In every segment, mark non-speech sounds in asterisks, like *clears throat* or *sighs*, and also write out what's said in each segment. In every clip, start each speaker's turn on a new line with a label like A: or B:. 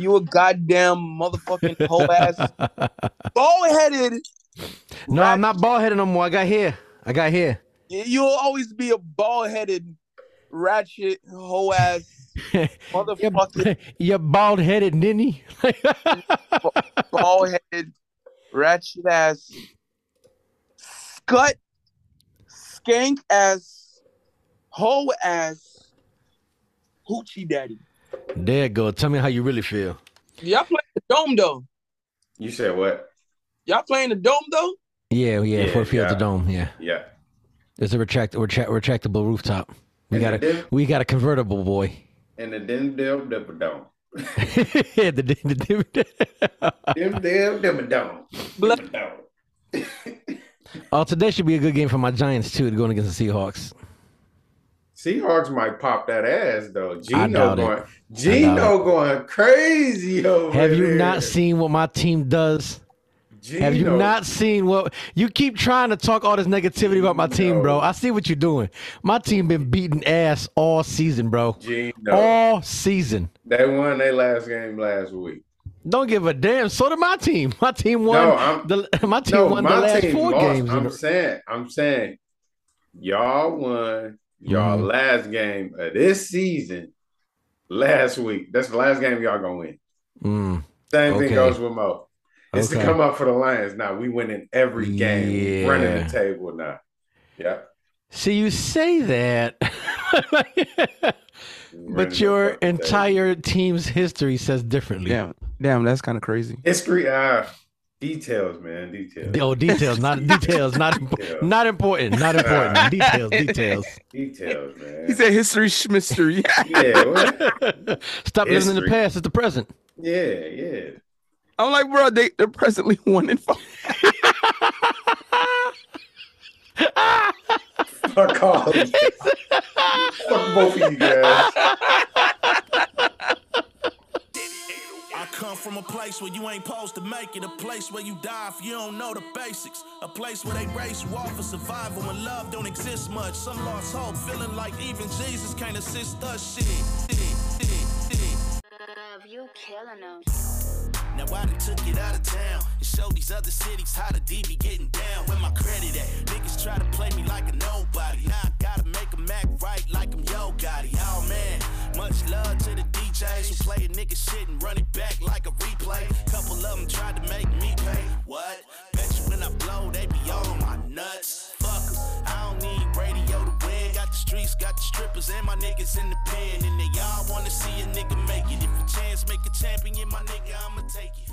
A: You a goddamn motherfucking whole ass *laughs* bald headed.
B: No, I'm not bald headed no more. I got hair. I got hair.
A: You'll always be a bald headed, ratchet, whole ass *laughs*
B: You're,
A: motherfucking *laughs*
B: you're bald headed, ninny.
A: bald headed, ratchet ass, scut, skank ass, whole ass, hoochie daddy.
B: There you go. Tell me how you really feel.
A: Y'all playing the dome though?
C: You said what?
A: Y'all playing the dome though?
B: Yeah, yeah,
C: Yeah,
B: Ford Field
C: yeah.
B: the Dome. Yeah,
C: Yeah.
B: it's a retract, retract, retractable rooftop. We
C: And
B: got a
C: the
B: we got a convertible boy.
C: And the dim dim dim dome.
B: the, *laughs* the, the,
C: Dim dim dim dome.
A: Blah.
C: Dim dome.
B: oh, today should be a good game for my Giants too, going against the Seahawks.
C: Seahawks might pop that ass though. Gino
B: doubt it.
C: going Geno going crazy over
B: Have you
C: there.
B: not seen what my team does? Have you not seen what you keep trying to talk all this negativity about my team, bro? I see what you're doing. My team been beating ass all season, bro.
C: Geno.
B: All season.
C: They won their last game last week.
B: Don't give a damn. So did my team. *laughs* My team won.
C: No, I'm-
B: the, my team
C: No,
B: won the
C: my
B: last
C: team
B: four
C: lost.
B: games.
C: I'm saying, I'm saying, y'all won y'all
B: Mhm.
C: last game of this season last week. That's the last game y'all gonna win.
B: Mm,
C: Same
B: Okay.
C: thing goes with Mo. It's
B: Okay.
C: to come up for the Lions now. We winning every game, We running the table now. Yeah.
B: See, you say that, *laughs* but your entire team's history says differently.
A: Damn, damn, that's kind of crazy.
C: history, uh, details, man, details,
B: Oh, details, not *laughs* details, not impo-
C: Details.
B: not important, not important. details, *laughs* details.
C: details, man.
A: He said history schmistery. *laughs*
C: yeah, what?
B: Stop living in the past. It's the present.
C: yeah, yeah.
A: I'm like, bro, they, they're presently one and five.
C: Fuck all. Fuck both of you guys.
D: Come from a place where you ain't supposed to make it, a place where you die if you don't know the basics, a place where they race you off for survival when love don't exist much. Some lost hope, feeling like even Jesus can't assist us. Shit, shit, shit, shit.
E: You killing them.
D: Now I done took it out of town and showed these other cities how the D be getting down. Where my credit at? Niggas try to play me like a nobody. Now I gotta make them act right like I'm Yo Gotti. Oh man, much love to the DJs who play a nigga shit and run it back like a replay. Couple of them tried to make me pay. What? Bet you when I blow, they be all on my nuts. I don't need radio to win. Got the streets, got the strippers, and my niggas in the pen. And they all wanna see a nigga make it. If a chance make a champion, my nigga, I'ma take it.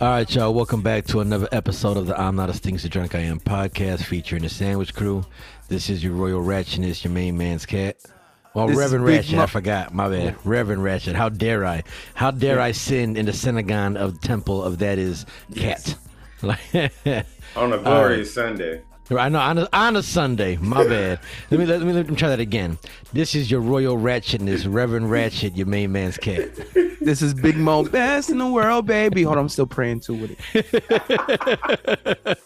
B: All right, y'all. Welcome back to another episode of the I'm Not a Stinks Drunk I Am podcast featuring the Sandwich Crew. This is your Royal Ratchetness, your main man's cat. Well,
A: This
B: Reverend Ratchet,
A: Mo-
B: I forgot. My bad. Reverend Ratchet. How dare I? How dare I sin in the synagogue of the temple of that is cat? Like, *laughs*
C: On a glorious Sunday.
B: I know on a, on a Sunday. My *laughs* bad. Let me let me let me try that again. This is your Royal Ratchetness, Reverend Ratchet, your main man's cat. *laughs*
A: This is Big Mo, best in the world, baby. Hold on, I'm still praying too with it.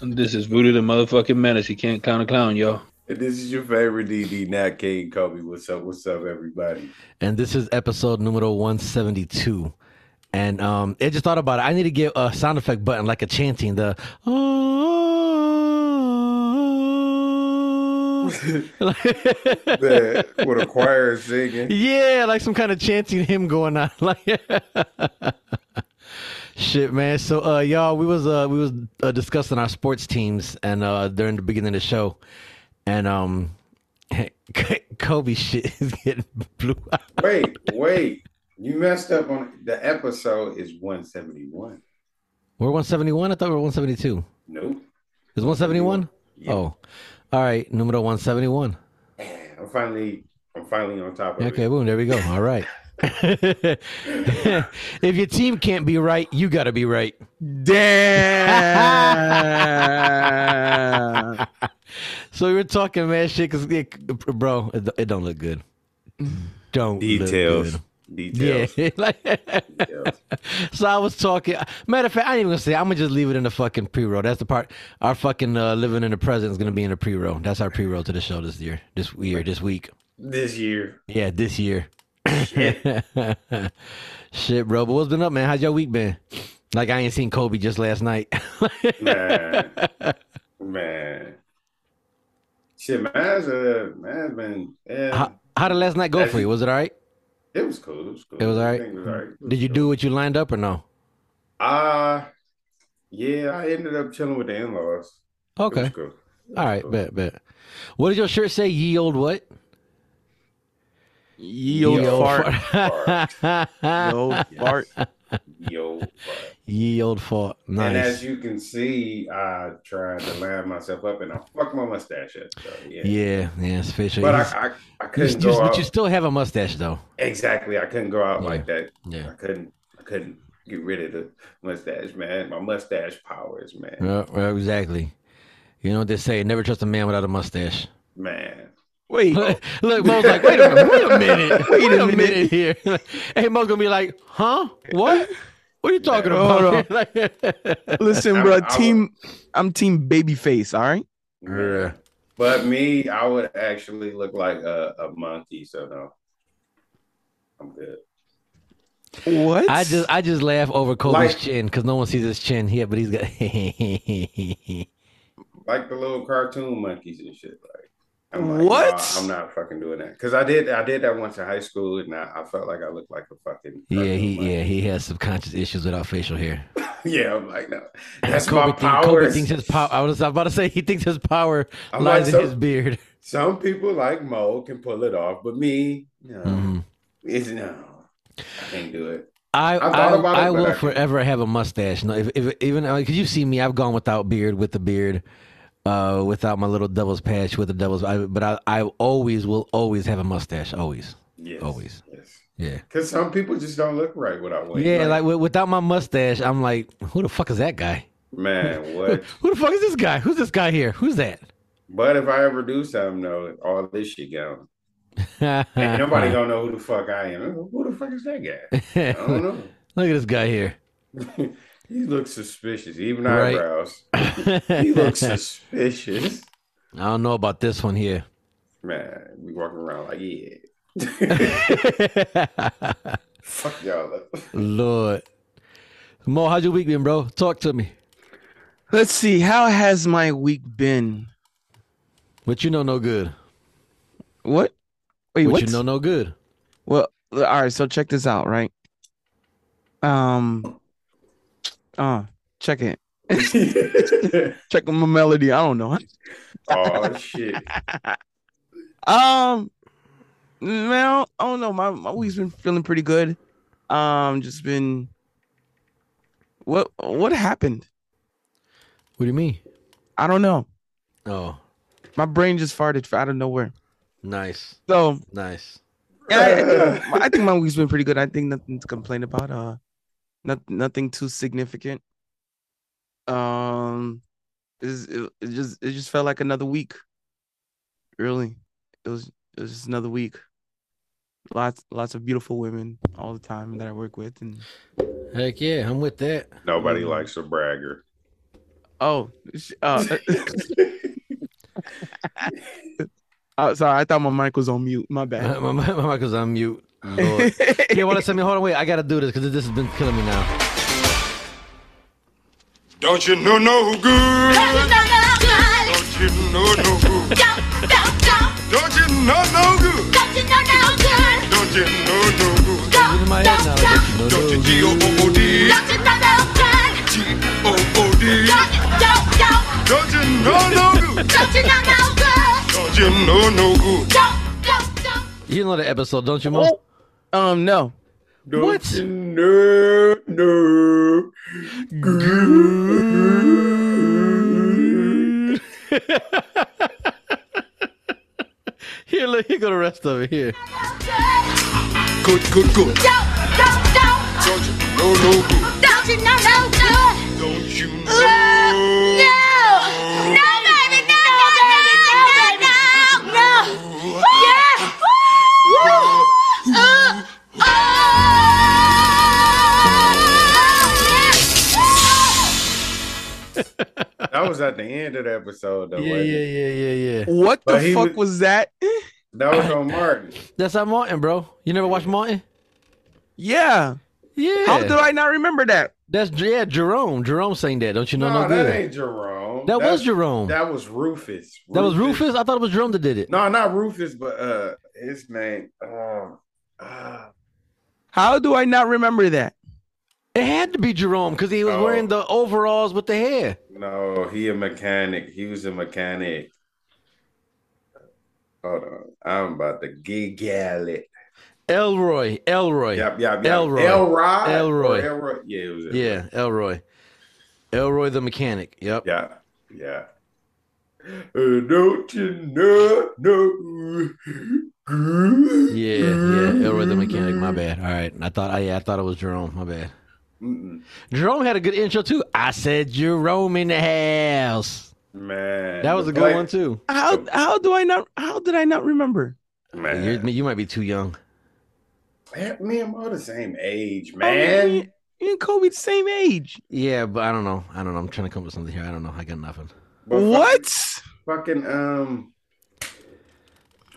F: This is Voodoo the motherfucking menace. You can't count a clown, yo.
C: And this is your favorite DD, Nat King Kobe. What's up? What's up, everybody?
B: and this is episode numero 172 and um i just thought about it i need to get a sound effect button like a chanting the *laughs*
C: The, with a choir singing.
B: yeah like some kind of chanting hymn going on *laughs* like shit man so uh y'all we was uh we was uh, discussing our sports teams and uh during the beginning of the show and um *laughs* kobe shit is getting blew out
C: Wait, wait. You messed up on the episode is 171.
B: we're 171 i thought we were 172
C: Nope.
B: is 171
C: Yeah.
B: oh all right numero 171
C: I'm finally I'm finally on top of
B: Okay,
C: it.
B: boom, there we go. All right. *laughs* *laughs* if your team can't be right, you got to be right.
A: Damn. *laughs*
B: So we were talking man shit because, bro, it, it don't look good. Don't
C: Details. Details.
B: Yeah, *laughs* like,
C: Details.
B: so I was talking. Matter of fact, I ain't even gonna say. I'm gonna just leave it in the fucking pre-roll. That's the part. Our fucking uh, living in the present is gonna be in the pre-roll. That's our pre-roll to the show this year, this year, this week.
C: This year.
B: Yeah, this year.
C: Shit. *laughs*
B: Shit, bro. But what's been up, man? How's your week been? Like I ain't seen Kobe just last night. *laughs*
C: man, man. Shit, man's uh, man's been. Yeah,
B: how, how did last night go for you? Was it all right?
C: it was cool. It was cool.
B: It was all right?
C: I think it was all right. Was
B: Did you
C: cool.
B: do what you lined up or no?
C: Uh yeah, I ended up chilling with the in-laws. It was
B: Okay.
C: cool.
B: All right, bet, bet. What did your shirt say? Ye old what?
A: Ye old
B: Ye old
A: fart.
B: fart. *laughs*
A: Ye old fart.
C: Yo, fuck.
B: Ye old fart. Nice.
C: And as you can see, I tried to line myself up, and I fucked my mustache up. So yeah,
B: Yeah, yeah, it's facial.
C: but I, I, I couldn't
B: you-
C: go
B: but
C: out.
B: you still have a mustache though.
C: Exactly, I couldn't go out
B: Yeah.
C: like that.
B: Yeah.
C: I couldn't. I couldn't get rid of the mustache, man. My mustache powers, man.
B: Well, well, exactly. You know what they say? Never trust a man without a mustache.
C: Man.
A: Wait,
B: Look, Mo's like, wait a minute, wait a *laughs* minute, wait,
A: Wait
B: a
A: a
B: minute,
A: minute.
B: here. *laughs* hey, Mo's gonna be like, huh? What? What are you talking
A: Hold
B: about? *laughs*
A: listen,
C: I'm-
A: bro.
C: I
A: Team, I'm team babyface. All right.
C: Yeah. But me, I would actually look like a, a monkey, so no. I'm good.
A: What?
B: I just, I just laugh over Kobe's
C: Like-
B: chin because no one sees his chin here, but he's got.
C: Like the little cartoon monkeys and shit. Like I'm like,
A: What?
C: nah, I'm not fucking doing that. Cause I did I did that once in high school and I, I felt like I looked like a fucking
B: yeah, he,
C: monkey.
B: yeah, he has subconscious issues without facial hair. *laughs*
C: yeah, I'm like, no. That's
B: Kobe,
C: my
B: think-
C: power.
B: Kobe thinks his power. I was about to say he thinks his power
C: I'm
B: lies
C: like,
B: in
C: so-
B: his beard.
C: Some people like Mo can pull it off, but me, no.
B: Mhm.
C: It's no. I can't do it.
B: I
C: I
B: I,
C: about it,
B: I will
C: I
B: forever have a mustache. No, if, if even because you see me, I've gone without beard, with the beard, uh, without my little devil's patch, with the devil's. I, but I I always will always have a mustache. Always,
C: Yes.
B: Always.
C: Yes.
B: yeah,
C: Because some people just don't look right without one.
B: yeah. Like, wi- without my mustache, I'm like, who the fuck is that guy?
C: man, *laughs* what?
B: Who the fuck is this guy? Who's this guy here? Who's that?
C: but if I ever do something though, all this shit gone. *laughs* Ain't nobody gonna know who the fuck I am. Who the fuck is that guy? I don't know. *laughs*
B: Look at this guy here.
C: He looks suspicious. Even
B: Right.
C: eyebrows. *laughs* He looks suspicious.
B: I don't know about this one here.
C: Man, we walking around like, yeah. *laughs* Fuck y'all up.
B: Lord. Mo, how's your week been, bro? Talk to me.
A: Let's see. How has my week been?
B: What you know no good.
A: What? Wait,
B: what
A: what?
B: you know no good.
A: Well, all right. So check this out, right? Um. Uh, check it. *laughs* Check my melody. I don't know.
C: oh shit. *laughs*
A: Um, well, I don't know. My my week's been feeling pretty good. Um, just been. What what happened?
B: What do you mean?
A: I don't know.
B: Oh,
A: My brain just farted out of nowhere.
B: nice,
A: So
B: nice.
A: yeah, I, I think my week's been pretty good. I think nothing to complain about. Uh, not nothing too significant. Um, is it, it just it just felt like another week. Really, it was it was just another week. Lots lots of beautiful women all the time that I work with, and
B: Heck yeah, I'm with that.
C: Nobody likes a bragger.
A: oh, sh- uh, *laughs* *laughs* uh, sorry, I thought my mic was on mute. My bad. *laughs*
B: my, my, my mic was on mute. Lord. yeah, want to send me? Hold on, wait. I gotta do this because this has been killing me now.
G: Don't you know no good? Don't you know no good? Don't you know no good? Don't you know no good?
B: It's in my head now. Don't you know
G: Don't you know
B: no good?
G: G-O-O-D? G-O-O-D? Don't you know no good? Don't you know no good?
B: Don't You know the episode, don't you, Mo?
A: Um, no.
C: Don't
B: What?
C: you know, no. *laughs*
B: Here, look, here go the rest of it. Here.
G: Good, good, good. Don't don't, don't. know no good?
H: Don't you know no good?
G: Don't you
H: No,
G: know?
H: no,
C: That was at the end of the episode, though.
B: Yeah, yeah, yeah, yeah, yeah.
A: What the
C: But he
A: fuck
C: was-
A: was that?
C: That was on Martin.
B: That's not Martin, bro. You never watched Martin?
A: Yeah.
B: Yeah.
A: How did I not remember that?
B: That's yeah, Jerome. Jerome saying that. Don't you know
C: No,
B: no,
C: that
B: good?
C: ain't Jerome.
B: That was Jerome. That,
C: That was Rufus.
B: That was Rufus. I thought it was Jerome that did it.
C: No, not Rufus, but uh, his name. Um, uh,
A: How do I not remember that?
B: It had to be Jerome because he was
C: Oh.
B: wearing the overalls with the hair.
C: No, he a mechanic. He was a mechanic. Hold on, I'm about to giggle it.
B: Elroy. Elroy.
C: Yep, yep, yep.
B: Elroy.
C: Elroy.
B: Elroy.
C: Elroy. Yeah, it was. Elroy.
B: Yeah, Elroy. Elroy the mechanic. Yep.
C: Yeah, yeah. Uh, don't you know? No.
B: Yeah, yeah. Elroy the mechanic. My bad. All right. I thought. I, yeah, I thought it was Jerome. My bad.
C: Mm-mm.
B: Jerome had a good intro too. I said Jerome in the house.
C: Man,
B: That was a good
C: play-
B: one too.
A: How how do I not how did I not remember?
C: Man,
B: You're, you might be too young.
C: Man, me and Mo the same age,
A: Oh,
C: man.
A: me, me and Kobe the same age.
B: Yeah, but I don't know. I don't know. I'm trying to come up with something here. I don't know. I got nothing.
C: But
A: what?
C: Fucking um,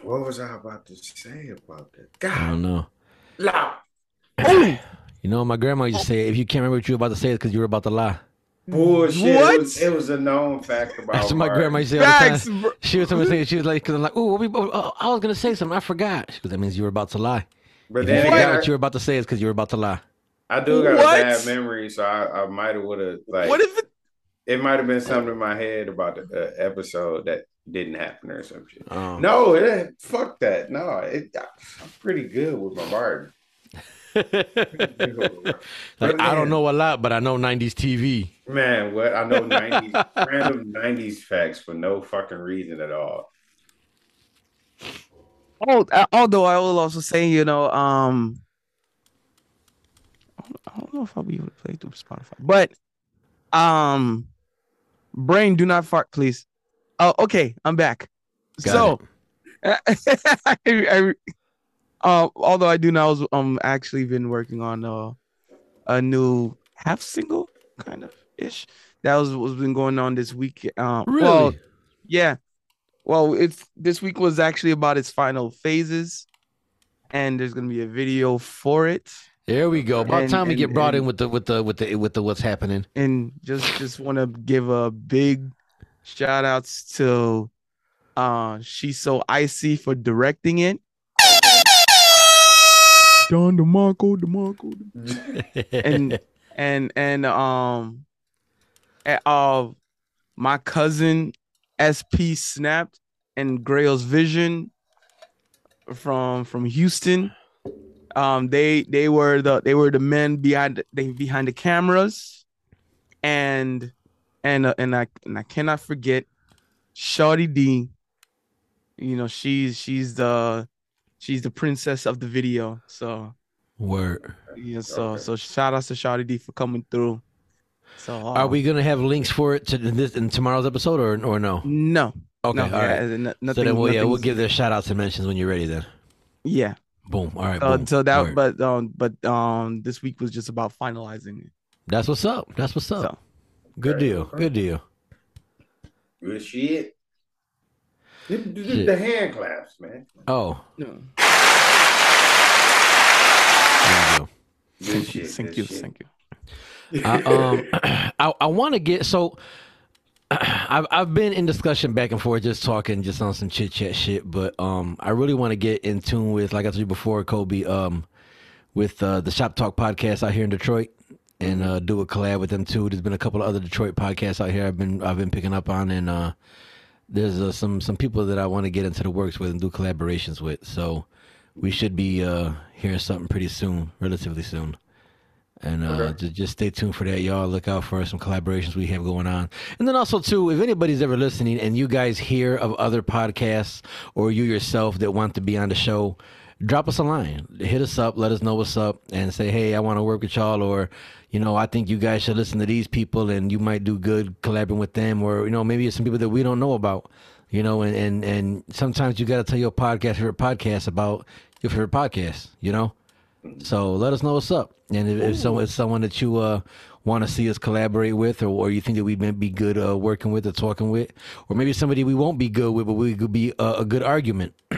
C: what was I about to say about that? God.
B: I don't know.
C: la, *clears throat*
B: You know, my grandma used to say, if you can't remember what you were about to say, it's because you were about to lie.
C: bullshit.
A: What?
C: It was, it was a known fact about.
B: That's what my
C: Martin.
B: grandma used to say all the time.
A: bro.
B: She was always saying, she was like, because I'm like, oh, what we, oh, I was going to say something. I forgot. She goes, that means you were about to lie.
C: But
B: If you
C: then
B: forgot what you were about to say, it's because you were about to lie.
C: I, I do got
A: What?
C: a bad memory, so I, I might have would have like.
A: What if it
C: it might have been something in my head about the uh, episode that didn't happen or some shit.
B: Oh.
C: No, it. Fuck that. No, it, I'm pretty good with my Martin. *laughs*
B: like, I don't know a lot, but I know 90s TV.
C: Man, what I know 90s *laughs* random 90s facts for no fucking reason at all.
A: Oh, although I will also say, you know, um, I don't know if I'll be able to play through Spotify, but um, brain, do not fart, please. Oh, okay, I'm back.
B: Got
A: so, *laughs* I, I, uh, although I do know, I was um actually been working on uh, a new half single kind of ish. That was what's been going on this week. Um,
B: Really?
A: well, yeah. Well, it's this week was actually about its final phases, and there's gonna be a video for it.
B: There we go. About
A: And-
B: time we
A: and-
B: get brought in with the with the with the with the what's happening.
A: And just just want to give a big shout outs to uh she's so icy for directing it. Don DeMarco, DeMarco, *laughs* and and and um uh my cousin SP snapped and Grail's vision from from Houston. Um they they were the they were the men behind they behind the cameras and and uh, and I and I cannot forget Shawty D. You know, she's she's the she's the princess of the video. So
B: Word.
A: yeah, so
C: Okay.
A: so shout outs to Shawty D for coming through. So uh,
B: Are we gonna have links for it to this in tomorrow's episode or or no?
A: No.
B: Okay,
A: no,
B: all
A: yeah,
B: right.
A: n-
B: So then we'll yeah we'll give their shout outs and mentions when you're ready. Then
A: yeah.
B: boom. All right.
A: Uh,
B: boom.
A: so that,
B: Word.
A: but um, but um, this week was just about finalizing it.
B: that's what's up. That's what's up.
A: So
B: Good
C: Okay,
B: deal. Good deal.
C: Good shit. The, the- the- hand claps, man.
B: Oh,
A: no.
B: there you go.
C: Good shit.
A: thank you, thank you.
B: I, um, *clears throat* I, I want to get so. *clears throat* I've I've been in discussion back and forth, just talking, just on some chit chat shit. But um, I really want to get in tune with, like I told you before, Kobe, um, with uh, the Shop Talk podcast out here in Detroit, and uh, do a collab with them too. There's been a couple of other Detroit podcasts out here I've been I've been picking up on, and uh, there's uh, some some people that I want to get into the works with and do collaborations with. So we should be uh, hearing something pretty soon, relatively soon. And uh,
C: Okay.
B: ju- just stay tuned for that, y'all. Look out for some collaborations we have going on. And then also, too, if anybody's ever listening and you guys hear of other podcasts or you yourself that want to be on the show, drop us a line. Hit us up, let us know what's up, and say, hey, I want to work with y'all, or, you know, I think you guys should listen to these people and you might do good collaborating with them, or, you know, maybe it's some people that we don't know about. You know, and, and, and sometimes you got to tell your podcast, favorite podcast about your favorite podcast, you know? So let us know what's up. And if, if someone, someone that you uh, want to see us collaborate with, or, or you think that we may be good uh, working with or talking with, or maybe somebody we won't be good with, but we could be a, a good argument. *clears throat*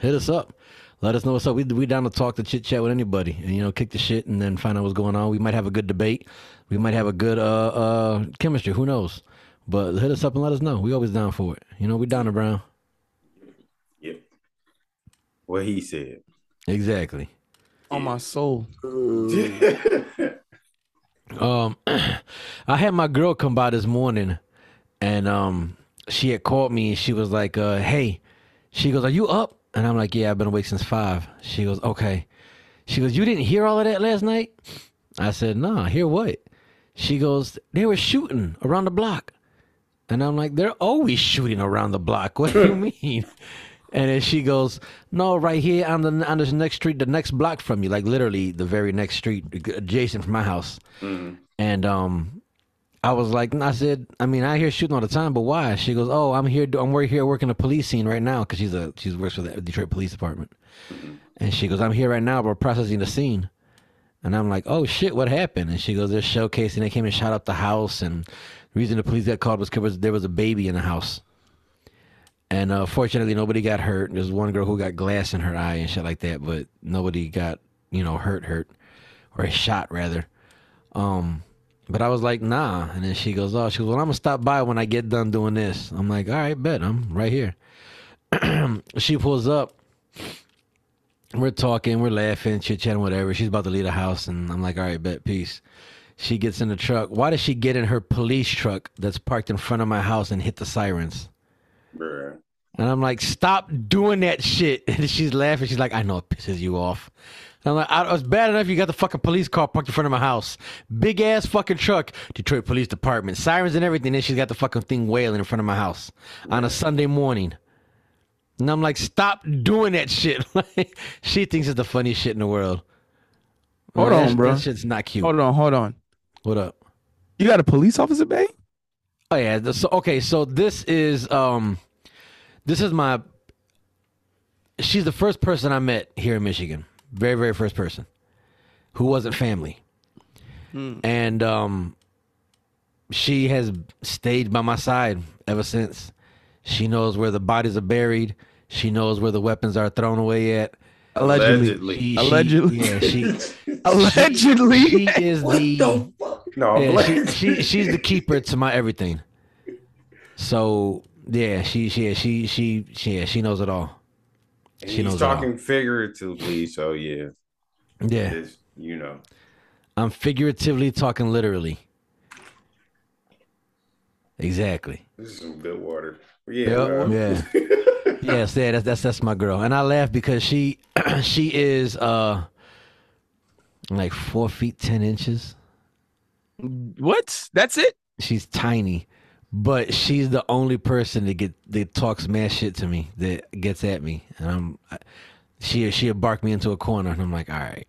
B: hit us up. Let us know what's up. We we down to talk to chit chat with anybody, and you know, kick the shit, and then find out what's going on. We might have a good debate. We might have a good uh uh chemistry. Who knows? But hit us up and let us know. We always down for it. You know, we down to Brown.
C: Yep. What he said.
B: Exactly.
A: On my soul. *laughs*
B: Um, *clears throat* I had my girl come by this morning, and um, she had called me. and She was like, uh, "Hey," she goes, "Are you up?" And I'm like, "Yeah, I've been awake since five. She goes, "Okay." She goes, "You didn't hear all of that last night?" I said, "Nah, hear what?" She goes, "They were shooting around the block," and I'm like, "They're always shooting around the block. *laughs* What do you *laughs* mean?" And then she goes, "No, right here on the on this next street, the next block from you, like literally the very next street adjacent from my house." And um, I was like, I said, I mean, I hear shooting all the time, but why? She goes, "Oh, I'm here. I'm working here working the police scene right now because she's a she's works for the Detroit Police Department." And she goes, "I'm here right now, we're processing the scene." And I'm like, "Oh shit, what happened?" And she goes, "They're showcasing. They came and shot up the house, and the reason the police got called was because there was a baby in the house." And uh, fortunately, nobody got hurt. There's one girl who got glass in her eye and shit like that, but nobody got, you know, hurt, hurt, or shot rather. Um, but I was like, nah. And then she goes, oh, she goes, well, I'm gonna stop by when I get done doing this. I'm like, all right, bet. I'm right here. *clears throat* she pulls up. We're talking, we're laughing, chit chatting, whatever. She's about to leave the house, and I'm like, all right, bet, peace. She gets in the truck. Why does she get in her police truck that's parked in front of my house and hit the sirens?
C: Bruh.
B: And I'm like, stop doing that shit. *laughs* And she's laughing. She's like, I know it pisses you off. I'm like, I, it's bad enough you got the fucking police car parked in front of my house. Big ass fucking truck. Detroit Police Department. Sirens and everything. Then she's got the fucking thing wailing in front of my house on a Sunday morning. And I'm like, stop doing that shit. *laughs* Like, she thinks it's the funniest shit in the world.
A: Hold on,
B: that-
A: bro.
B: That shit's not cute.
A: Hold on, hold on.
B: What up?
A: You got a police officer, babe?
B: Oh yeah. So okay. So this is um, this is my. She's the first person I met here in Michigan. Very very first person, who wasn't family, and um, she has stayed by my side ever since. She knows where the bodies are buried. She knows where the weapons are thrown away at.
A: Allegedly.
B: She- she-
A: Allegedly.
B: yeah. She. *laughs*
A: Allegedly.
B: She is the.
C: No,
B: Yeah, she, she she's the keeper to my everything. So yeah, she she she she she yeah, she knows it all.
C: And
B: she
C: he's
B: knows
C: talking figuratively, so yeah,
B: Yeah,
C: it's, you know.
B: I'm figuratively talking literally. Exactly.
C: This is some good water. Yeah,
B: Yep,
C: uh,
B: yeah. Yes, *laughs* yeah, that's that's that's my girl, and I laugh because she *clears throat* she is uh like four feet ten inches.
A: What? That's it?
B: She's tiny, but she's the only person that get that talks mad shit to me that gets at me, and I'm I, she she'll bark me into a corner, and I'm like, all right,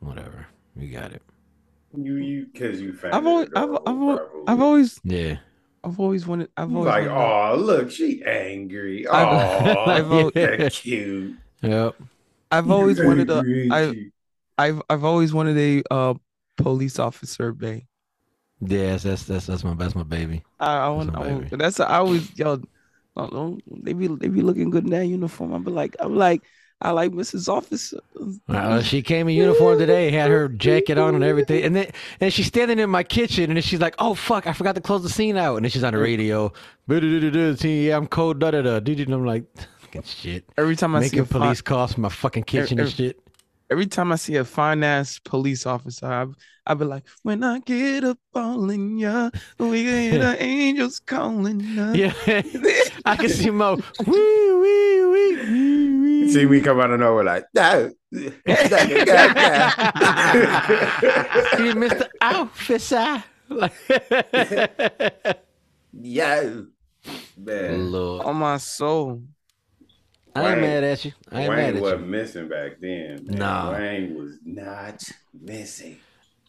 B: whatever, you got it.
C: you you because you found
A: I've always, I've, I've,
C: adorable,
A: al-
C: probably.
A: I've always,
B: Yeah,
A: I've always wanted, I've always
C: like, oh look, she angry.
A: I've-
C: Oh, *laughs*
A: I've al-
C: that's cute.
B: yep.
A: I've always wanted a,
C: Angry,
A: I,
C: cute.
A: I've, I've always wanted a uh police officer, babe.
B: Yes, that's that's that's my that's my baby.
A: I, I want,
B: my
A: I want that's I always yo, they be they be looking good in that uniform. I'm be like, I'm like, I like Mrs. Officer.
B: Uh, she came in uniform today, had her jacket on and everything, and then and she's standing in my kitchen, and then she's like, "Oh fuck, I forgot to close the scene out," and then she's on the radio, "Du-du-du-du-du, see, yeah, I'm cold, da da da, and I'm like, *laughs* fucking shit,
A: Every time I see
B: making
A: a fine,
B: police calls from my fucking kitchen and
A: every-
B: shit.
A: Every time I see a fine ass police officer, I I be like, when I get up all in ya, we can hear the *laughs* angels calling ya.
B: Yeah, *laughs* I can see Mo. *laughs* Wee wee wee wee wee.
C: See me come out of nowhere like, no.
B: See, Mr. Officer.
C: yeah. Man.
B: Lord,
A: On my soul.
B: I ain't
C: Wayne-
B: mad at you. I ain't
C: Wayne
B: mad at
C: wasn't
B: you.
C: missing back then. man.
B: Nah.
C: Wayne was not missing.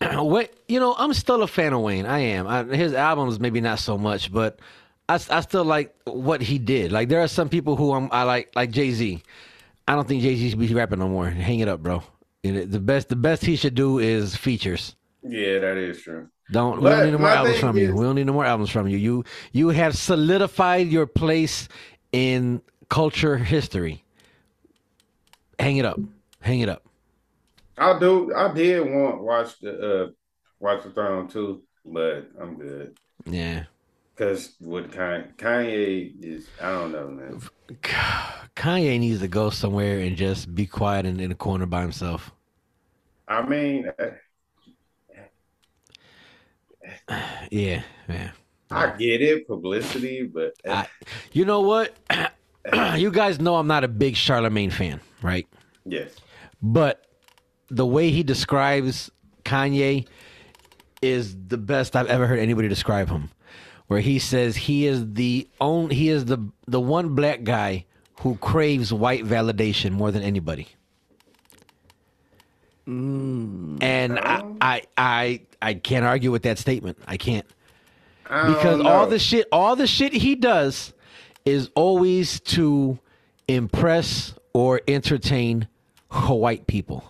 C: *clears throat*
B: Wait, you know, I'm still a fan of Wayne. I am. I, his albums maybe not so much, but I, I still like what he did. Like there are some people who I'm, I like, like Jay Z. I don't think Jay Z should be rapping no more. Hang it up, bro. The best, the best he should do is features.
C: Yeah, that is true.
B: Don't we
C: But
B: don't need no more albums from you. We don't need no more albums from you. You you have solidified your place in culture history. hang it up. Hang it up.
C: I do. I did want watch the uh watch the throne too, but I'm good.
B: Yeah.
C: Cause with Kanye, Kanye is I don't know, man.
B: Kanye needs to go somewhere and just be quiet in, in a corner by himself.
C: I mean, uh,
B: Yeah, yeah.
C: I get it, publicity, but uh,
B: I, you know what? *clears throat* *clears throat* you guys know I'm not a big Charlemagne fan, right?
C: yes,
B: But the way he describes Kanye is the best I've ever heard anybody describe him. Where he says he is the only he is the the one black guy who craves white validation more than anybody. Mm. And I, I I I can't argue with that statement. I can't
C: I
B: because all the shit all the shit he does is always to impress or entertain white people.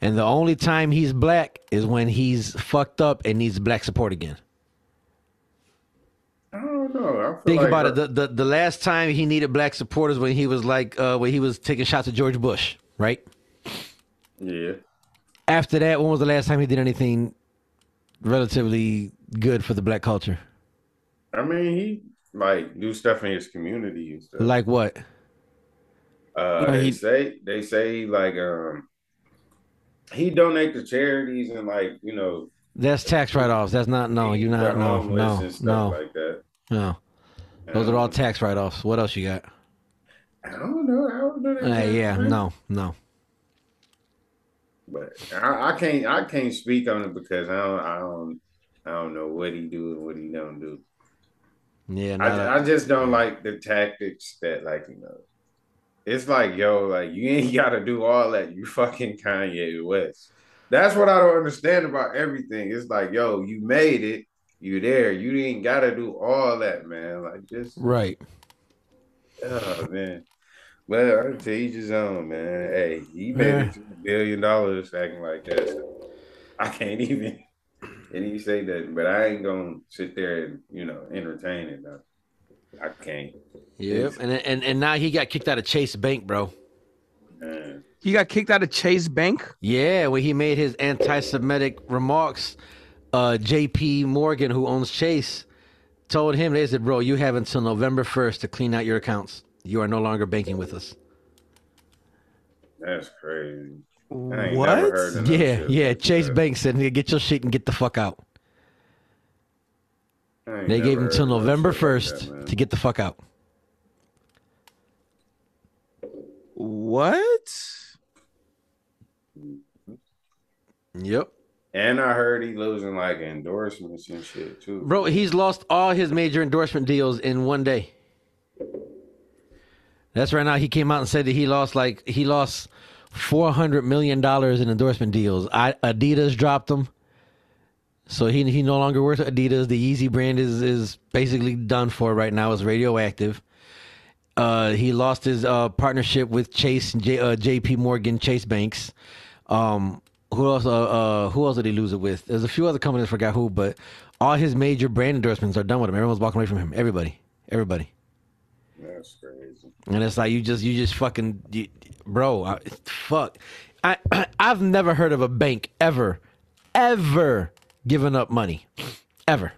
B: And the only time he's black is when he's fucked up and needs black support again.
C: I don't know. I
B: think
C: like
B: about it. The, the the last time he needed black supporters when he was like uh when he was taking shots at george bush right?
C: Yeah,
B: after that when was the last time he did anything relatively good for the black culture?
C: I mean he like do stuff in his community and stuff.
B: like what
C: Uh,
A: No,
C: they say they say like um he donate to charities and like you know
B: that's tax write-offs that's not no you're not no no no
C: like that.
B: no those are all
C: Um,
B: tax write-offs what else you got
C: I don't know. I don't know. that
B: Uh, yeah,
C: thing.
B: no, no.
C: But I, I can't I can't speak on it because I don't I don't I don't know what he do and what he don't do.
B: Yeah, no,
C: I, I just don't like the tactics that like you know. It's like yo, like you ain't *laughs* got to do all that. You fucking Kanye West. That's what I don't understand about everything. It's like yo, you made it, you there. You ain't got to do all that, man. Like just
B: right.
C: oh man. Well, to each his own, man. Hey, he made
B: Yeah.
C: a billion dollars acting like that. So I can't even and he say that, but I ain't gonna sit there and you know entertain it. No. I can't.
B: Yep. And and and now he got kicked out of Chase Bank, bro.
C: Man.
A: He got kicked out of Chase Bank.
B: Yeah, when he made his anti-Semitic remarks, uh, J.P. Morgan, who owns Chase, told him they said, "Bro, you have until November first to clean out your accounts. You are no longer banking with us."
C: That's crazy. I ain't never
A: What?
C: heard of no
B: Yeah,
C: shit
B: yeah. Chase
C: that.
B: Bank said, "Nigga, get your shit and get the fuck out." They gave him
C: heard
B: until
C: of no
B: November
C: shit like
B: first to get the fuck out.
A: What?
B: Yep.
C: And I heard he losing like endorsements and shit too.
B: Bro, he's lost all his major endorsement deals in one day. That's right now. He came out and said that he lost like he lost four hundred million dollars in endorsement deals. I, Adidas dropped them, so he he no longer works at Adidas. The Yeezy brand is is basically done for right now. It's radioactive. Uh, he lost his uh, partnership with Chase J, uh, J.P. Morgan Chase Banks. Um, who else? Uh, uh, who else did he lose it with? There's a few other companies. I forgot who, but all his major brand endorsements are done with him. Everyone's walking away from him. Everybody, everybody.
C: That's crazy.
B: And it's like you just you just fucking you, bro, I, fuck. I *clears throat* I've never heard of a bank ever ever giving up money. Ever.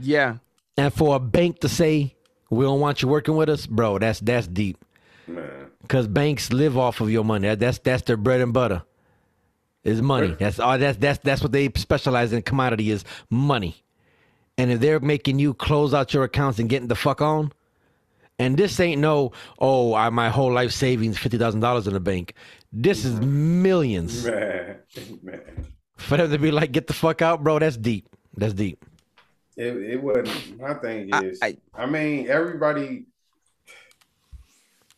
A: Yeah.
B: And for a bank to say we don't want you working with us, bro, that's that's deep.
C: Man.
B: Cuz banks live off of your money. That's that's their bread and butter. Is money. That's all that's that's that's what they specialize in commodity is money. And if they're making you close out your accounts and getting the fuck on, and this ain't no, oh, I, my whole life savings fifty thousand dollars in the bank. This is millions
C: Man. *laughs* Man.
B: for them to be like, get the fuck out, bro. That's deep. That's deep.
C: It, it wasn't my thing
A: I-
C: is I,
A: I-
C: mean everybody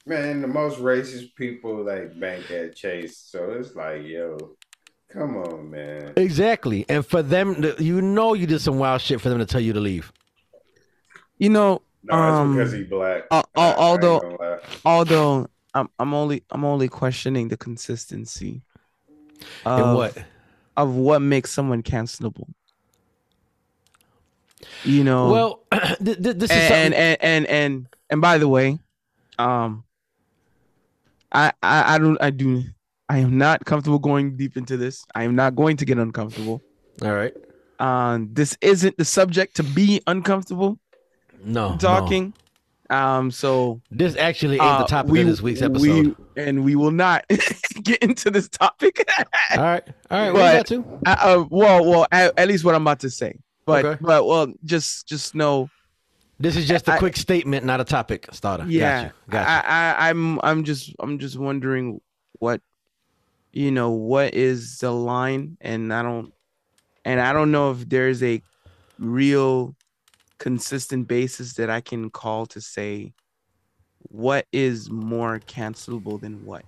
C: man the most racist people like bank at Chase so it's like yo come on man
B: Exactly. And for them, to- you know, you did some wild shit for them to tell you to leave.
A: You know,
C: no it's
A: Um,
C: because he black
A: uh,
C: I- I
A: although- although I'm I'm only I'm only questioning the consistency
B: And
A: of
B: what?
A: of what makes someone cancelable. You know,
B: Well, *clears throat* th- th- this is
A: and,
B: something.
A: and and and and and by the way, um, I, I I don't I do I am not comfortable going deep into this. I am not going to get uncomfortable.
B: All right.
A: Um, this isn't the subject to be uncomfortable
B: No. no.
A: talking. Um, so
B: This actually ain't
A: uh,
B: the topic
A: we-
B: of this week's episode.
A: we- and we will not *laughs* get into this topic. *laughs*
B: All right. All right. We
A: But-
B: got to.
A: uh, uh, well, well, at, at least what I'm about to say. But
B: Okay.
A: but well, just just know,
B: This is just a
A: I-
B: quick statement, not a topic starter.
A: yeah.
B: Gotcha. Gotcha.
A: I, I I'm I'm just I'm just wondering what you know what is the line, and I don't and I don't know if there's a real consistent basis that I can call to say what is more cancelable than what.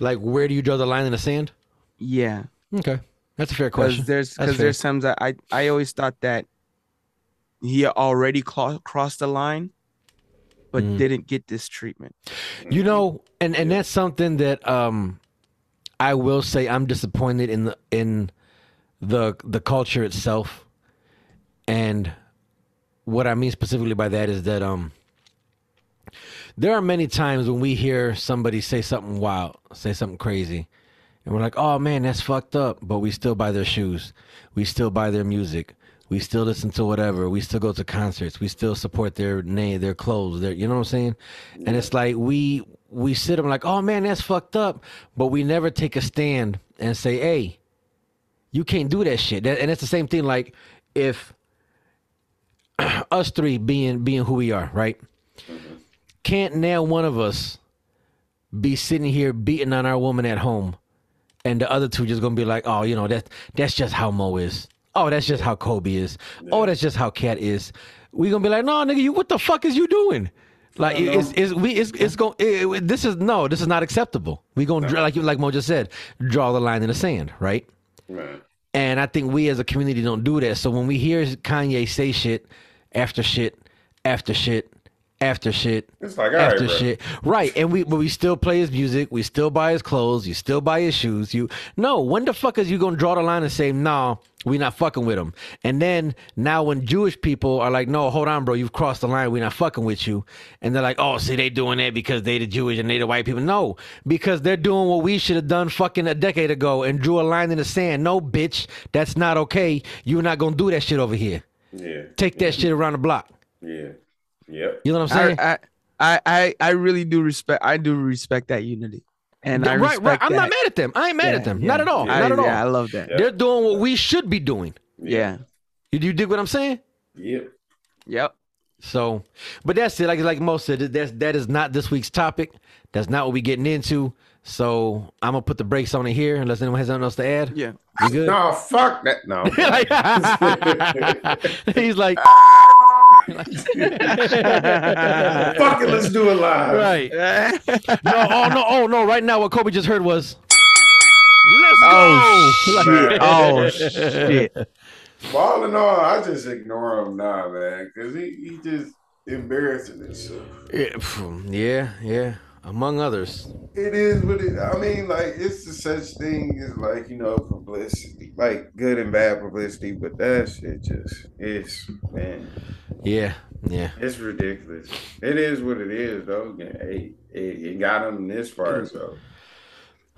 B: like, where do you draw the line in the sand?
A: Yeah.
B: Okay. That's a fair
A: because
B: question.
A: there's because there's times that I I always thought that he already clo- crossed the line, but
B: Mhm.
A: didn't get this treatment.
B: You know, and and that's something that um I will say I'm disappointed in the in the the culture itself. And what I mean specifically by that is that um there are many times when we hear somebody say something wild, say something crazy, and we're like, "Oh man, that's fucked up," but we still buy their shoes. We still buy their music. We still listen to whatever. We still go to concerts. We still support their name, their clothes, their you know what I'm saying? And it's like we we sit them like, "Oh man, that's fucked up," but we never take a stand and say, "Hey, you can't do that shit." And it's the same thing like if *clears throat* us three being being who we are, right? Can't now one of us be sitting here beating on our woman at home, and the other two just gonna be like, "Oh, you know that that's just how Mo is. Oh, that's just how Kobe is. Oh, that's just how Cat is." We gonna be like, "No, nigga, you what the fuck is you doing?" Like
C: No,
B: it's it's we it's it's going it, this is no this is not acceptable. We gonna draw like you like Mo just said, draw the line in the sand, right?
C: Right.
B: And I think we as a community don't do that. So when we hear Kanye say shit after shit after shit after shit
C: It's like, all right,
B: after
C: bro.
B: shit, right? And we but we still play his music, we still buy his clothes, you still buy his shoes. You no, when the fuck is you gonna draw the line and say no? We not fucking with him. And then now when Jewish people are like, no, hold on, bro, you've crossed the line. We not fucking with you. And they're like, oh, see, they doing that because they the Jewish and they the white people. No, because they're doing what we should have done fucking a decade ago and drew a line in the sand. No, bitch, that's not okay. You're not gonna do that shit over here.
C: Yeah.
B: Take that shit around the block.
C: Yeah. Yep.
B: You know what I'm saying?
A: I, I I I really do respect. I do respect that unity, and I
B: right,
A: respect
B: right. I'm not mad at them. I ain't mad
A: Yeah,
B: at them.
A: yeah.
B: Not at all.
A: I,
B: not at all.
A: Yeah, I love that.
C: Yeah.
B: They're doing what we should be doing.
A: Yeah.
B: You, you dig what I'm saying?
C: Yep.
A: Yep.
B: So, but that's it. Like like most said, that's that is not this week's topic. That's not what we're getting into. So I'm gonna put the brakes on it here, unless anyone has anything else to add.
A: Yeah.
B: You good?
C: No, fuck that. No. *laughs* *laughs*
B: He's like, *laughs*
C: fuck it, let's do it live.
B: right? No, oh no, oh no! Right now, what Kobe just heard was, "Let's
A: Oh
B: go."
A: shit! Oh shit!
C: All in all, I just ignore him now, man, because he, he just embarrassing himself.
B: Yeah, yeah, yeah. Among others.
C: It is what it. I mean, like it's the such thing as like you know publicity, like good and bad publicity, but that shit just it's man,
B: Yeah, yeah.
C: it's ridiculous. It is what it is, though. Yeah, Hey, it, it got him this far, so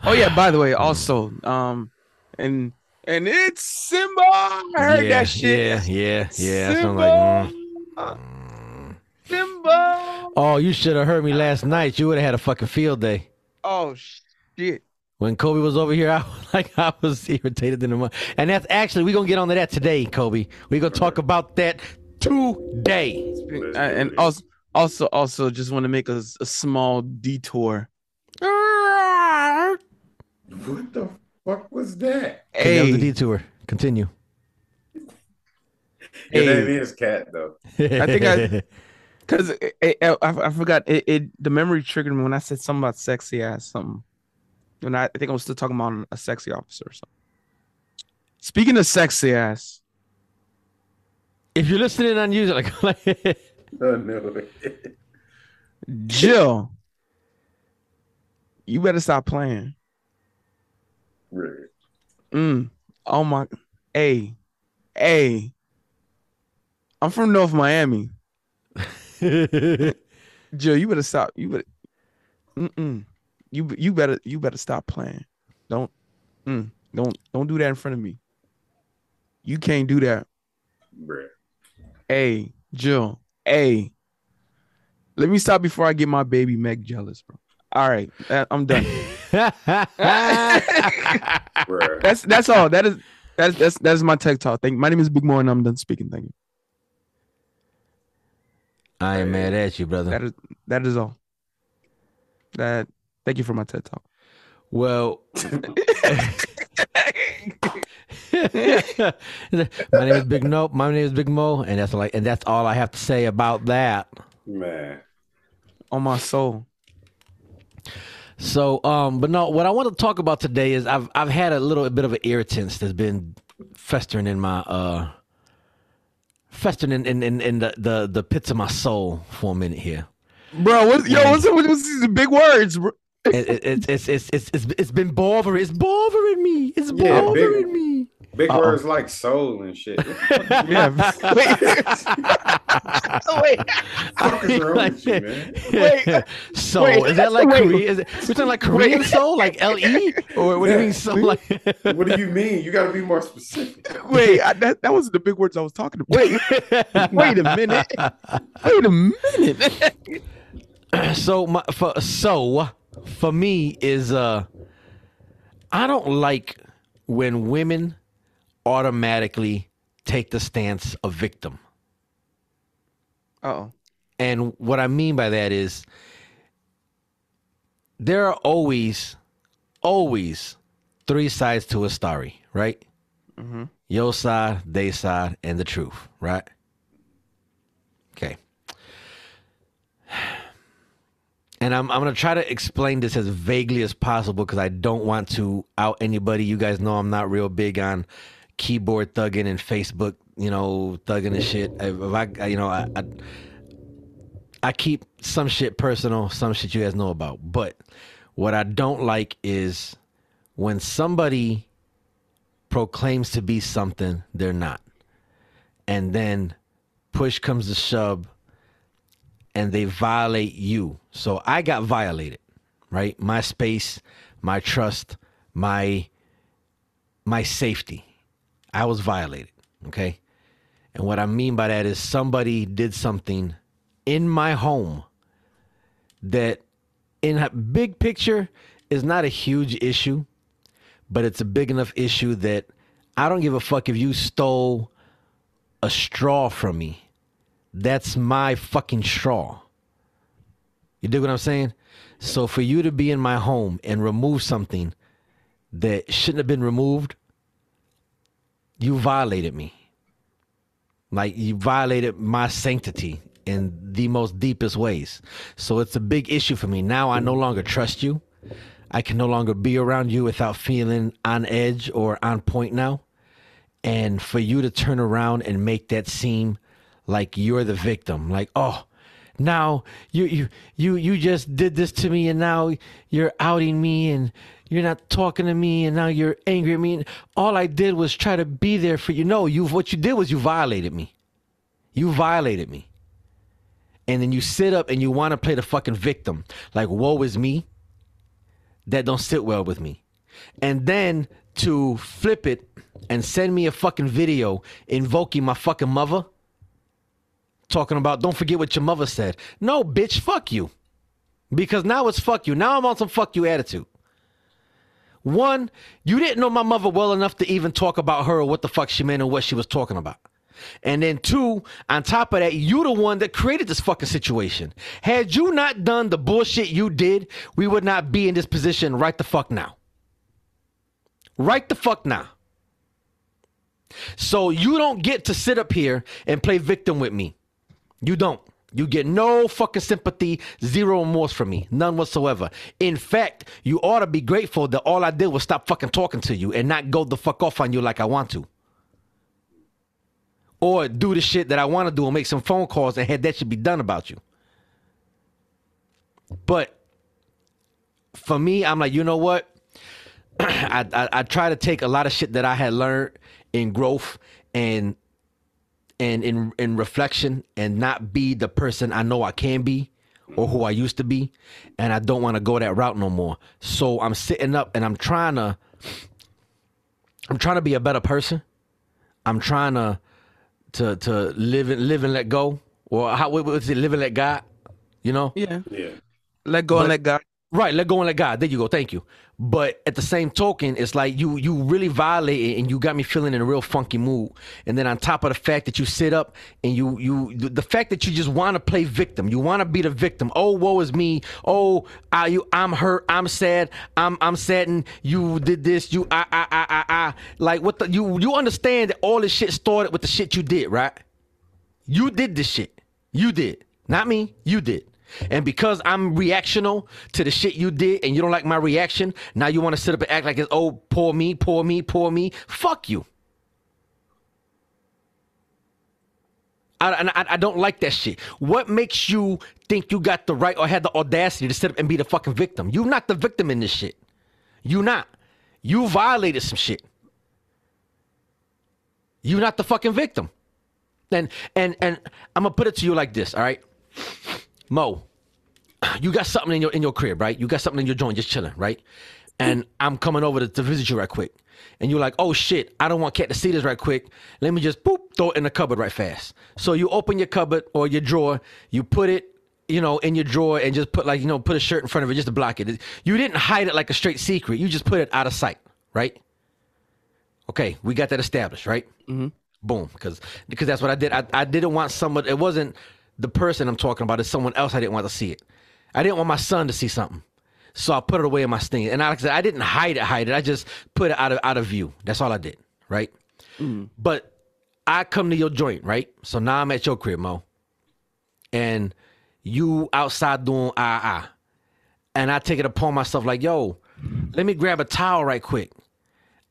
A: Oh yeah. By the way, also, um, and and it's Simba. I heard
B: yeah,
A: that shit.
B: Yeah, yeah, yeah. That sounds
A: Simba.
B: Like. Oh, you should have heard me last night. You would have had a fucking field day.
A: Oh shit!
B: When Kobe was over here, *laughs* I was like I was irritated in the month. And that's actually we're gonna get onto that today, Kobe. We're gonna talk about that today.
A: Uh, and also, also, also, just want to make a, a small detour.
C: what the fuck was that?
B: Okay, that was the
A: Hey,
B: detour. Continue.
C: It
A: Hey.
C: ain't his cat though. *laughs*
B: I
A: think I- because I, I forgot it, it. The memory triggered me when I said something about sexy ass something. And I, I think I was still talking about a sexy officer or something. Speaking of sexy ass,
B: if you're listening on YouTube, like, *laughs* *laughs*
C: Oh, no.
A: Jill, you better stop playing.
C: Right.
A: Mm. Oh my. Hey, hey. I'm from North Miami. *laughs* Jill, you better stop. You better. Mm-mm. You you better you better stop playing. Don't mm, don't don't do that in front of me. You can't do that.
C: Bruh.
A: Hey, Jill. Hey. Let me stop before I get my baby Meg jealous, bro. All right, I'm done. *laughs* That's that's all. That is that's that's that's my tech talk. Thank. My name is Big Mo, and I'm done speaking. Thank you.
B: I ain't mad at you, brother.
A: That is that is all. That. Thank you for my TED talk.
B: Well, *laughs* *laughs* my name is Big Nope. My name is Big Mo, and that's like, and that's all I have to say about that.
C: Man.
A: On my soul.
B: So, um, but no, what I want to talk about today is I've I've had a little bit of an irritants that's been festering in my uh festering in in, in, in the, the the pits of my soul for a minute here.
A: Bro, what, yo, what's, what's, what's these big words, bro?
B: It, it, it's, it's it's it's it's it's been bothering it's bothering me. It's
C: Yeah, big-
B: bothering me.
C: Big
A: Uh-oh.
C: words like soul and shit. *laughs* *laughs*
A: Yeah. *laughs* Wait. Wait.
C: fuck is wrong with you, man?
A: Wait.
B: so
A: Wait.
B: is that like Korean? Is it, we're talking like Korean Seoul, like L E, or what do you mean soul? Like
C: What do you mean? You got to be more specific.
A: Wait. I, that, that wasn't the big words I was talking about. Wait. Wait a minute. Wait a minute. *clears throat*
B: so my for so for me is uh I don't like when women automatically take the stance of victim.
A: Oh.
B: And what I mean by that is there are always, always three sides to a story, right?
A: hmm
B: Your side, they side, and the truth, right? Okay. *sighs* And I'm, I'm going to try to explain this as vaguely as possible because I don't want to out anybody. You guys know I'm not real big on keyboard thugging and Facebook, you know, thugging and shit. If I, you know, I, I, I keep some shit personal, some shit you guys know about. But what I don't like is when somebody proclaims to be something they're not. And then push comes to shove and they violate you. So I got violated, right? My space, my trust, my my safety. I was violated, okay? And what I mean by that is somebody did something in my home that in a big picture is not a huge issue, but it's a big enough issue that I don't give a fuck if you stole a straw from me. That's my fucking straw. You dig what I'm saying? So for you to be in my home and remove something that shouldn't have been removed, you violated me. Like you violated my sanctity in the most deepest ways. So it's a big issue for me. Now I no longer trust you. I can no longer be around you without feeling on edge or on point now. And for you to turn around and make that seem like you're the victim, like, oh, now you you you you just did this to me and now you're outing me and you're not talking to me and now you're angry at me. And all I did was try to be there for you. No, you what you did was you violated me. You violated me. And then you sit up and you want to play the fucking victim. Like, woe is me. That don't sit well with me. And then to flip it and send me a fucking video invoking my fucking mother. Talking about don't forget what your mother said. No, bitch, fuck you. Because now it's fuck you. Now I'm on some fuck you attitude. One, you didn't know my mother well enough to even talk about her or what the fuck she meant and what she was talking about. And then two, on top of that, you the one that created this fucking situation. Had you not done the bullshit you did, we would not be in this position right the fuck now. Right the fuck now. So you don't get to sit up here and play victim with me. You don't. You get no fucking sympathy, zero remorse from me, none whatsoever. In fact, you ought to be grateful that all I did was stop fucking talking to you and not go the fuck off on you like I want to. Or do the shit that I want to do and make some phone calls and had that should be done about you. But for me, I'm like, you know what? *clears throat* I, I I try to take a lot of shit that I had learned in growth and and in in reflection and not be the person I know I can be or who I used to be, and I don't want to go that route no more. So I'm sitting up and I'm trying to I'm trying to be a better person. I'm trying to to to live and live and let go. Or how what was it? Live and let God. You know?
A: Yeah.
C: Yeah.
A: Let go
B: But-
A: and let God.
B: Right, let go and let God. There you go. Thank you. But at the same token, it's like you you really violated and you got me feeling in a real funky mood. And then on top of the fact that you sit up and you you the fact that you just want to play victim, you want to be the victim. Oh, woe is me. Oh, I you I'm hurt. I'm sad. I'm I'm saddened. You did this. You I I I I I. Like what the you you understand that all this shit started with the shit you did, right? You did this shit. You did. Not me. You did. And because I'm reactional to the shit you did and you don't like my reaction, now you want to sit up and act like it's, oh, poor me, poor me, poor me. Fuck you. I, I, I don't like that shit. What makes you think you got the right or had the audacity to sit up and be the fucking victim? You're not the victim in this shit. You not. You violated some shit. You're not the fucking victim. And and and I'm gonna put it to you like this, all right? Mo, you got something in your in your crib, right? You got something in your joint, just chilling, right? And I'm coming over to, to visit you right quick. And you're like, oh shit, I don't want Cat to see this right quick. Let me just boop, throw it in the cupboard right fast. So you open your cupboard or your drawer, you put it, you know, in your drawer and just put like, you know, put a shirt in front of it just to block it. You didn't hide it like a straight secret. You just put it out of sight, right? Okay, we got that established, right? Mm-hmm. Boom, because because that's what I did. I, I didn't want someone. It wasn't the person I'm talking about. is someone else. I didn't want to see it. I didn't want my son to see something, so I put it away in my sting. And like I said, I didn't hide it, hide it. I just put it out of out of view. That's all I did, right? But I come to your joint, right? So now I'm at your crib, Mo, and you outside doing ah ah, and I take it upon myself like, yo, let me grab a towel right quick.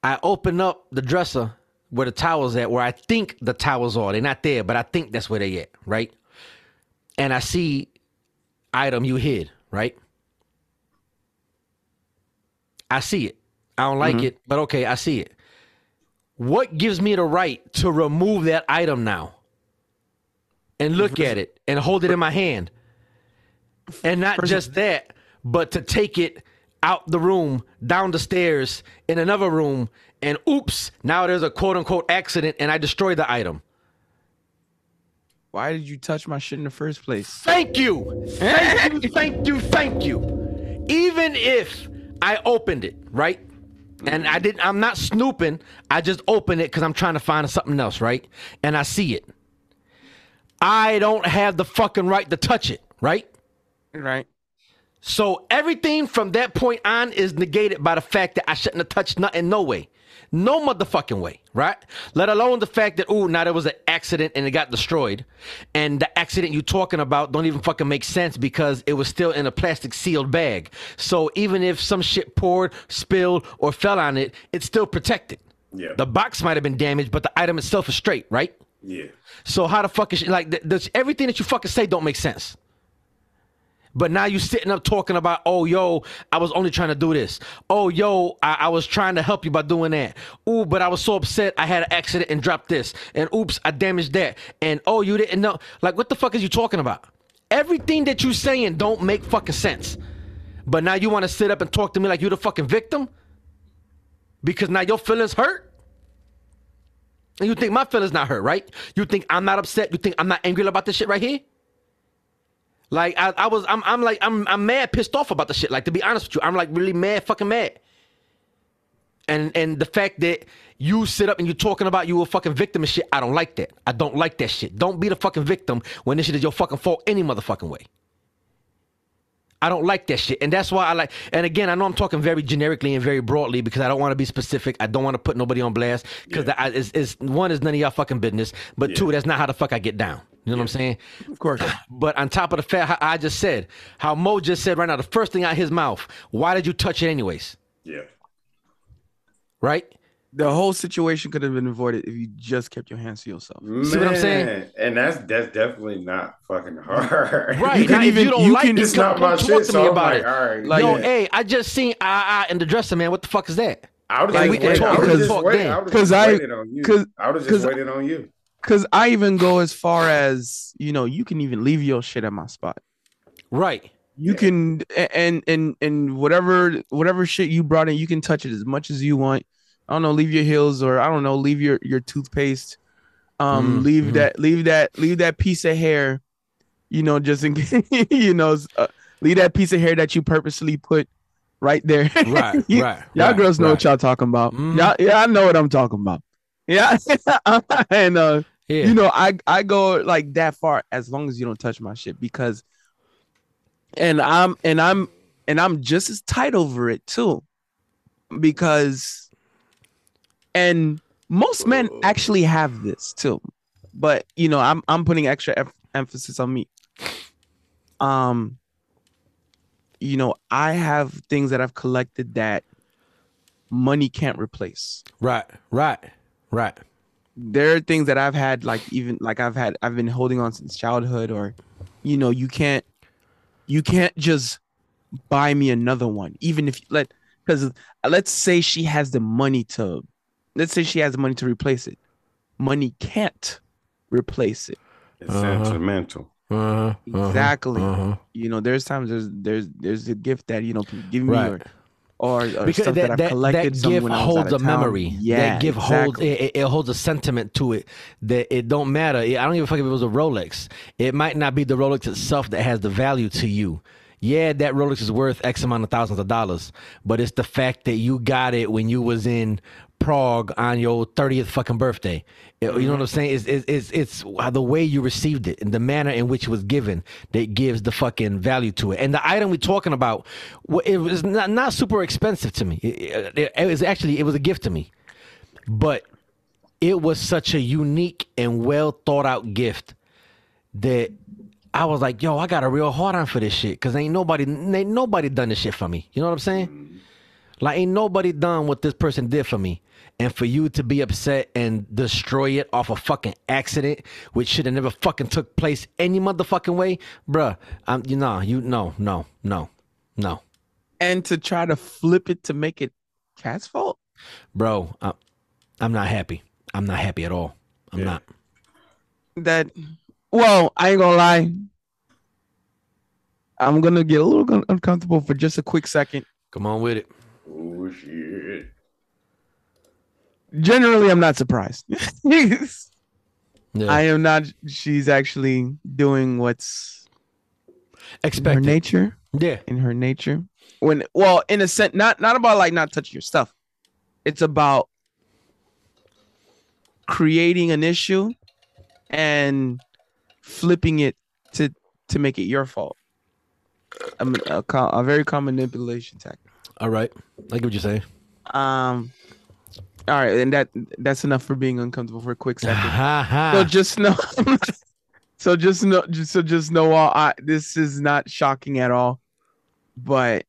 B: I open up the dresser where the towels at, where I think the towels are. They're not there, but I think that's where they at, right? And I see item you hid, right? I see it. I don't like mm-hmm. it, but okay, I see it. What gives me the right to remove that item now? And look at it and hold it in my hand. And not just that, but to take it out the room, down the stairs, in another room, and oops, now there's a quote unquote accident and I destroy the item.
A: Why did you touch my shit in the first place?
B: Thank you. Thank you. *laughs* Thank you. Thank you. Even if I opened it, right? And I didn't I'm not snooping. I just opened it because I'm trying to find something else, right? And I see it. I don't have the fucking right to touch it, right?
A: Right.
B: So everything from that point on is negated by the fact that I shouldn't have touched nothing, no way. No motherfucking way, right? Let alone the fact that, ooh, now there was an accident and it got destroyed. And the accident you're talking about don't even fucking make sense because it was still in a plastic sealed bag. So even if some shit poured, spilled, or fell on it, it's still protected.
C: Yeah.
B: The box might have been damaged, but the item itself is straight, right?
C: Yeah.
B: So how the fuck is like th- th- everything that you fucking say don't make sense. But now you sitting up talking about, oh yo, I was only trying to do this. Oh yo, I, I was trying to help you by doing that. Ooh, but I was so upset I had an accident and dropped this. And oops, I damaged that. And oh, you didn't know. Like, what the fuck is you talking about? Everything that you saying don't make fucking sense. But now you want to sit up and talk to me like you the fucking victim? Because now your feelings hurt? And you think my feelings not hurt, right? You think I'm not upset? You think I'm not angry about this shit right here? Like I, I was, I'm, I'm like, I'm, I'm mad, pissed off about the shit. Like to be honest with you, I'm like really mad, fucking mad. And and the fact that you sit up and you're talking about you a fucking victim and shit, I don't like that. I don't like that shit. Don't be the fucking victim when this shit is your fucking fault any motherfucking way. I don't like that shit. And that's why I like, and again, I know I'm talking very generically and very broadly because I don't want to be specific. I don't want to put nobody on blast because
C: Yeah.
B: it's, it's, one is none of y'all fucking business, but two, that's not how the fuck I get down. You know what I'm saying?
A: Of course. *coughs*
B: But on top of the fact, I just said, how Mo just said right now, the first thing out his mouth, why did you touch it anyways?
C: Yeah.
B: Right?
A: The whole situation could have been avoided if you just kept your hands to yourself.
B: See what I'm saying?
C: And that's that's definitely not fucking hard.
B: Right. *laughs*
A: You can
B: now,
A: even-
B: you don't
A: you
B: like
A: can-
B: it,
C: It's
B: come,
C: not
B: come
C: my
B: talk
C: shit,
B: to
C: so
B: me
C: I'm
B: about
C: like,
B: it.
C: all right,
A: Like-
B: Yo,
C: yeah.
B: hey, I just seen ah ah in the dresser, man. What the fuck is that?
C: I would
B: Like,
C: just
B: we can talk-
C: I would've
A: can
C: just waited- I would've
A: 'Cause
C: just
A: I-
C: waited on you.
A: 'cause-
C: I would have
A: 'cause
C: just
A: I-
C: waited on you.
A: Cause I even go as far as, you know, you can even leave your shit at my spot.
B: Right.
A: You can and and and whatever whatever shit you brought in, you can touch it as much as you want. I don't know, leave your heels or I don't know, leave your your toothpaste. Um,
B: Mm,
A: leave
B: mhm.
A: that leave that leave that piece of hair, you know, just in case *laughs* you know, uh, leave that piece of hair that you purposely put right there.
B: Right. *laughs*
A: You-
B: right.
A: Y'all
B: right,
A: girls know
B: right.
A: what y'all talking about.
B: Mhm.
A: Y'all, yeah, I know what I'm talking about. Yeah, *laughs* and uh,
B: Yeah.
A: you know, I I go like that far as long as you don't touch my shit because, and I'm and I'm and I'm just as tight over it too, because, and most men actually have this too, but you know, I'm I'm putting extra em- emphasis on me. Um, you know, I have things that I've collected that money can't replace
B: right. Right. Right.
A: there are things that I've had like even like I've had I've been holding on since childhood or you know you can't you can't just buy me another one even if let because let's say she has the money to let's say she has the money to replace it money can't replace it
C: It's
B: Uh-huh.
C: sentimental.
B: Uh-huh. uh-huh,
A: exactly
B: Uh-huh.
A: you know there's times there's there's there's a gift that you know give me
B: Right.
A: or or, or
B: because
A: stuff
B: that,
A: that, I've collected
B: that gift
A: when I was
B: holds a memory.
A: yeah
B: that gift holds
A: exactly.
B: it, it- it holds a sentiment to it that it don't matter. I don't give a fuck if it was a Rolex. It might not be the Rolex itself that has the value to you. Yeah, that Rolex is worth X amount of thousands of dollars, but it's the fact that you got it when you was in Prague on your 30th fucking birthday. You know mm-hmm. what I'm saying? It's, it's, it's, it's the way you received it and the manner in which it was given that gives the fucking value to it. And the item we're talking about, it was not, not super expensive to me. It, it, it was actually, it was a gift to me. But it was such a unique and well thought out gift that I was like, yo, I got a real hard on for this shit. Cause ain't nobody ain't nobody done this shit for me. You know what I'm saying? Mm-hmm. Like ain't nobody done what this person did for me. And for you to be upset and destroy it off a fucking accident, which should have never fucking took place any motherfucking way, bruh. I'm you know, you no, no, no, no.
A: and to try to flip it to make it cat's fault
B: Bro, I'm, I'm not happy. I'm not happy at all. I'm
C: Yeah.
B: not.
A: that well i ain't gonna lie i'm gonna get a little uncomfortable for just a quick second
B: Come on with it.
C: Oh shit.
A: Generally i'm not surprised
B: Yeah. *laughs*
A: i am not she's actually doing what's expected. in her nature
B: Yeah.
A: in her nature when well in a sense not not about like not touching your stuff it's about creating an issue and flipping it to to make it your fault a, a, a very common manipulation tactic
B: All right. I get what you're saying.
A: um all right and that that's enough for being uncomfortable for a quick second. *laughs* So just know *laughs* so just know just so just know all I this is not shocking at all but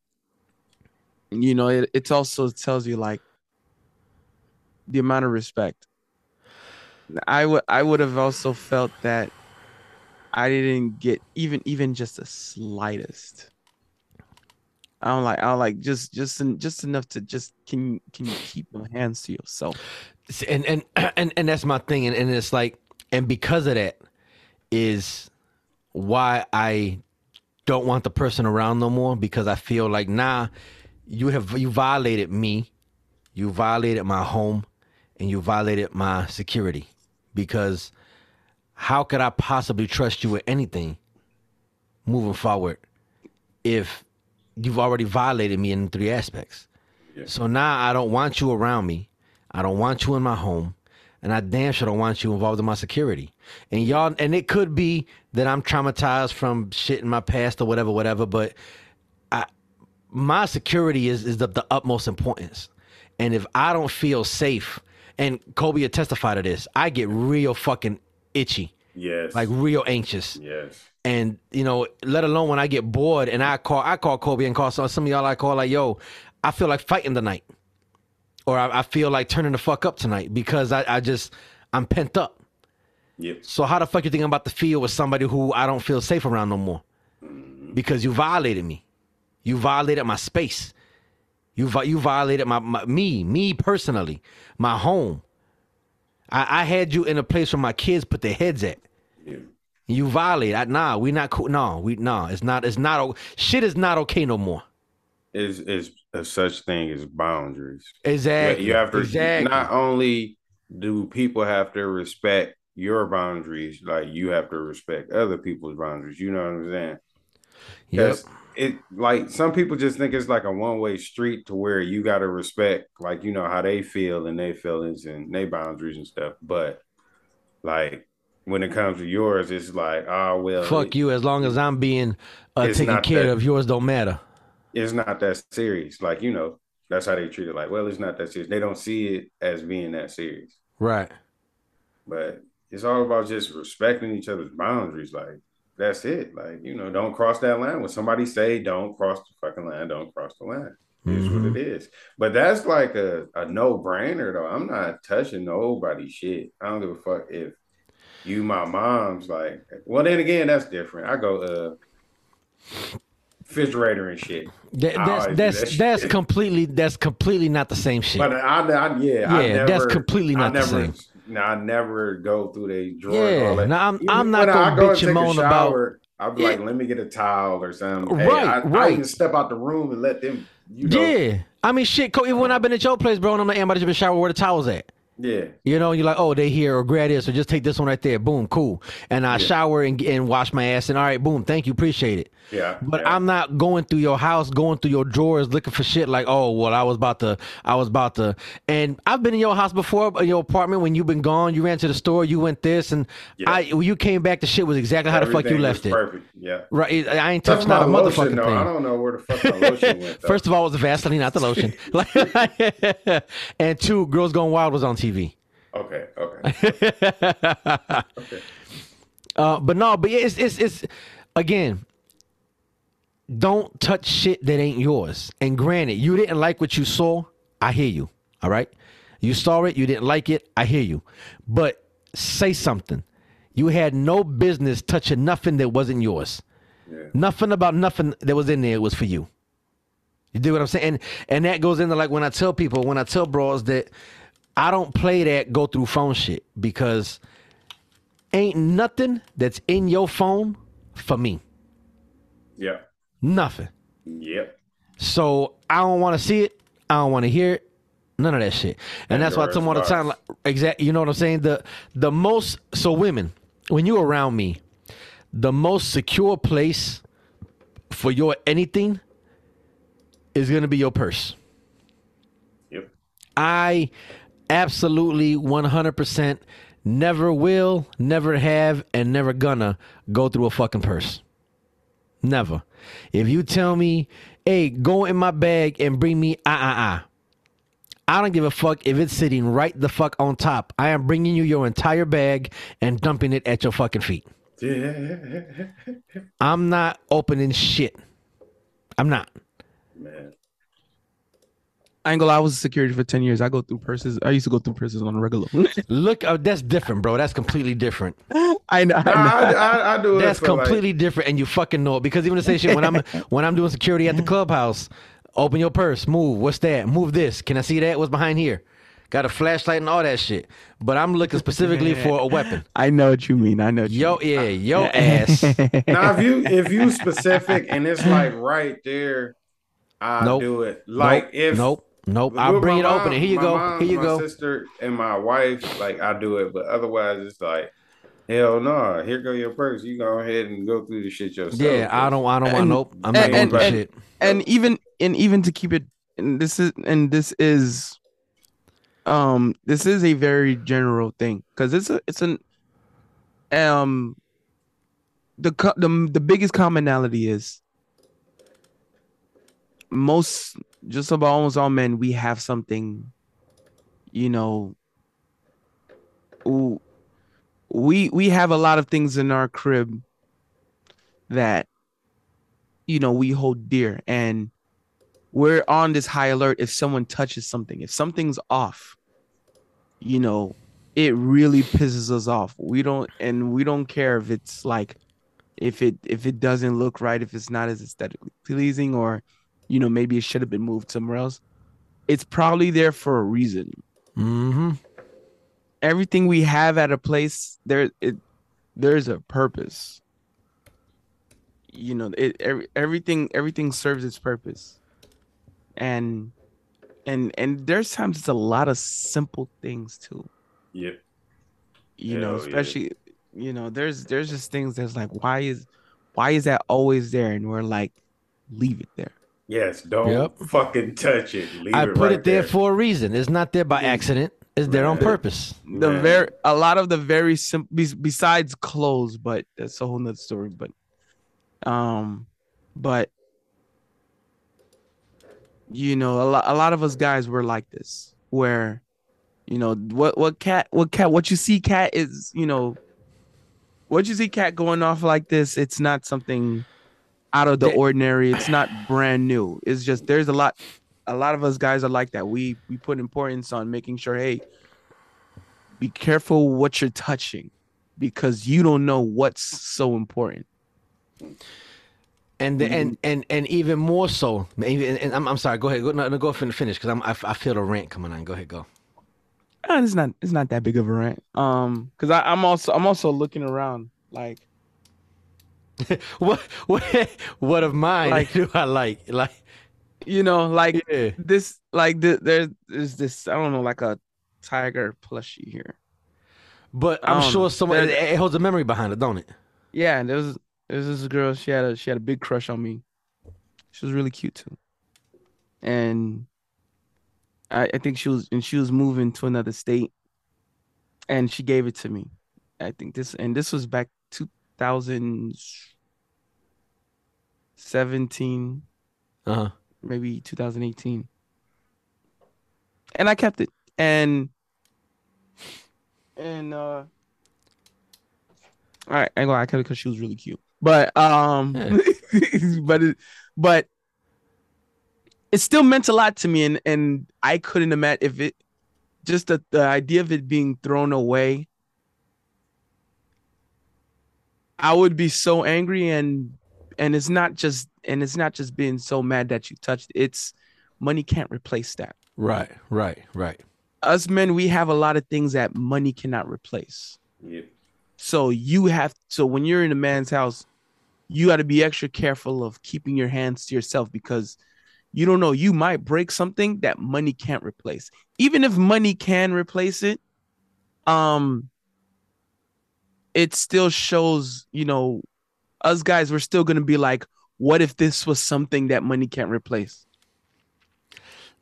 A: you know it, it also tells you like the amount of respect. I would i would have also felt that i didn't get even even just the slightest i don't like i don't like just just just enough to just can can you keep your hands to yourself?
B: And and *clears throat* and and that's my thing and, and it's like and because of that is why i don't want the person around no more because i feel like nah you have you violated me you violated my home and you violated my security. Because how could i possibly trust you with anything moving forward if you've already violated me in three aspects so now i don't want you around me I don't want you in my home, and I damn sure don't want you involved in my security. And y'all, and it could be that I'm traumatized from shit in my past or whatever, whatever. But I, my security is is the, the utmost importance. And if I don't feel safe, and Kobe will testify to this, I get real fucking itchy,
C: Yes.
B: like real anxious
C: yes.
B: And you know, let alone when I get bored and I call, I call Kobe and call some, some of y'all. I call like, yo, I feel like fighting tonight, or I, I feel like turning the fuck up tonight because I, I just I'm pent up.
C: Yep.
B: So how the fuck you think I'm about to feel with somebody who I don't feel safe around no more? Because you violated me, you violated my space, you vi- you violated my, my me me personally, my home. I, I had you in a place where my kids put their heads at.
C: Yeah.
B: You violate. I, nah, we not cool. No, we no. It's not. It's not. Shit is not okay no more.
C: Is is a such thing as boundaries.
B: Exactly.
C: you have to
B: exactly.
C: not only do people have to respect your boundaries, like you have to respect other people's boundaries. You know what I'm saying? 'Cause it like some people just think it's like a one way street to where you got to respect like you know how they feel and their feelings and their boundaries and stuff. But like when it comes to yours, it's like oh well,
B: Fuck you. As long as I'm being uh, taken care
C: that-
B: of, yours don't matter.
C: it's not that serious. Like you know that's how they treat it. Like well, it's not that serious. They don't see it as being that serious.
B: Right.
C: But it's all about just respecting each other's boundaries. Like that's it. Like you know, don't cross that line. When somebody say don't cross the fucking line, don't cross the line. Is
B: Mhm.
C: what it is. But that's like a, a no brainer though. I'm not touching nobody's shit. I don't give a fuck if you my mom's like. Well, then again, that's different. I go uh refrigerator and shit.
B: That, that's that's
C: that
B: that's
C: shit.
B: completely that's completely not the same shit.
C: But I, I yeah, I
B: Yeah,
C: never,
B: that's completely
C: I
B: not the same.
C: No, I never go through the drawer.
B: Yeah,
C: and all that.
B: now I'm-
C: Even
B: I'm not gonna
C: I go
B: bitch and moan about-
C: I'll be
B: Yeah.
C: like, let me get a towel or something. Hey,
B: Right,
C: I, I
B: right.
C: even step out the room and let them. You know,
B: yeah. I mean, shit. Co- even when I've been at your place, bro, and I'm like, "Hey, I'm about to shower. Where the towels at?
C: Yeah.
B: You know, you're like, oh, they here or grab this or just take this one right there. Boom, cool. And I
C: Yeah.
B: shower and, and wash my ass and all right, boom, thank you, appreciate it.
C: Yeah,
B: But
C: yeah.
B: I'm not going through your house, going through your drawers, looking for shit like, oh, well, I was about to, I was about to. And I've been in your house before, in your apartment when you've been gone. You ran to the store, you went this, and
C: Yeah.
B: I when you came back, the shit was exactly how the fuck you left it.
C: Perfect. Yeah.
B: Right, I ain't touched not a
C: lotion,
B: motherfucking
C: though.
B: thing.
C: I don't know where the fuck my lotion went. *laughs* Though.
B: First of all, it was the Vaseline, not the lotion. Like, *laughs* *laughs* and two, Girls Gone Wild was on TV.
C: Okay, okay. okay. *laughs*
B: Uh, but no, but it's it's it's again. Don't touch shit that ain't yours. And granted, you didn't like what you saw. I hear you. All right, you saw it. You didn't like it. I hear you. But say something. You had no business touching nothing that wasn't yours.
C: Yeah.
B: Nothing about nothing that was in there was for you. You do what I'm saying? And, and that goes into like when I tell people, when I tell bros that I don't play that go through phone shit because ain't nothing that's in your phone for me.
C: Yeah.
B: Nothing.
C: Yep.
B: So I don't want to see it. I don't want to hear it. None of that shit. And that's why I tell them all the time. Like, exact. You know what I'm saying? The the most so women when you around me, the most secure place for your anything is gonna be your purse.
C: Yep.
B: I absolutely 100% never will, never have, and never gonna go through a fucking purse. Never. If you tell me, hey, go in my bag and bring me ah ah ah, I don't give a fuck if it's sitting right the fuck on top. I am bringing you your entire bag and dumping it at your fucking feet.
C: Yeah. *laughs*
B: I'm not opening shit. I'm not.
C: Man.
A: I ain't gonna lie, I was a security for 10 years. I go through purses. I used to go through purses on a regular. *laughs*
B: Look, uh, that's different, bro. That's completely different. *laughs*
A: I know.
C: Nah, I, I, I do it.
B: That's
C: for, like-
B: completely different, and you fucking know it because even the same shit when I'm *laughs* when I'm doing security at the clubhouse, open your purse, move. What's that? Move this. Can I see that? What's behind here? Got a flashlight and all that shit. But I'm looking specifically for a weapon.
A: I know what you mean. I know what you
B: Yo, yeah, yo ass.
C: now if you if you specific and it's like right there, I
B: Nope.
C: do it. Like
B: nope,
C: if
B: nope, nope. I'll bring
C: my
B: it open.
C: mom-
B: Here you
C: my
B: go.
C: mom,
B: Here you
C: my
B: go.
C: Sister and my wife, like I do it, but otherwise it's like, hell no. Here go your purse. You go ahead and go through the shit yourself.
B: Yeah, I don't. I don't want. Nope. I'm not
A: and-
B: going
A: and-
B: through
A: and-
B: shit.
A: and even and even to keep it and this is and this is um this is a very general thing because it's a it's an um the co- the the biggest commonality is most just about almost all men we have something you know we we have a lot of things in our crib that you know we hold dear. And we're on this high alert if someone touches something. If something's off you know it really pisses us off. We don't and we don't care if it's like if it if it doesn't look right if it's not as aesthetically pleasing or you know maybe it should have been moved somewhere else it's probably there for a reason
B: Mm-hmm.
A: everything we have at a place there it there's a purpose. You know, it every, everything everything serves its purpose. And and and there's times it's a lot of simple things too.
C: Yep.
A: You know,
C: Hell yeah.
A: especially you know, there's there's just things that's like why is why is that always there? And we're like, leave it there.
C: Yes. Don't
B: Yep.
C: fucking touch it. Leave
B: I
C: it
B: put
C: right
B: it there, for a reason. It's not there by accident. It's there on purpose.
A: the
C: Man.
A: very a lot of the very simple besides clothes but that's a whole nother story but um but you know a lot, a lot of us guys were like this where you know what what cat what cat what you see cat is you know what you see cat going off like this it's not something out of the
B: They-
A: ordinary it's not brand new it's just there's a lot a lot of us guys are like that we we put importance on making sure hey be careful what you're touching because you don't know what's so important
B: And the, and and and even more so. Maybe and, I'm, I'm sorry. Go ahead. Go no, no, go fin- finish because I'm I, I feel the rant coming on. Go ahead. Go.
A: Uh, it's not it's not that big of a rant um because i'm also i'm also looking around like *laughs*
B: What what what of mine
A: Like-
B: do I like? Like
A: you know like
B: yeah.
A: this like th- there, there's this i don't know like a tiger plushie here
B: But I'm sure
A: know.
B: someone it, it holds a memory behind it, don't it?
A: yeah and there was there was this girl she had a she had a big crush on me she was really cute too and I, I think she was and she was moving to another state and she gave it to me i think this and this was back 2017
B: Uh huh.
A: maybe 2018 and i kept it. And and uh all right i go i kept it because she was really cute. But um *laughs* but it, but it still meant a lot to me and and i couldn't imagine if it just the, the idea of it being thrown away i would be so angry and and it's not just and it's not just being so mad that you touched it's money can't replace that
B: Right. Right. Right.
A: us men we have a lot of things that money cannot replace
C: Yep.
A: so you have so when you're in a man's house you got to be extra careful of keeping your hands to yourself because you don't know you might break something that money can't replace even if money can replace it um it still shows you know us guys we're still going to be like what if this was something that money can't replace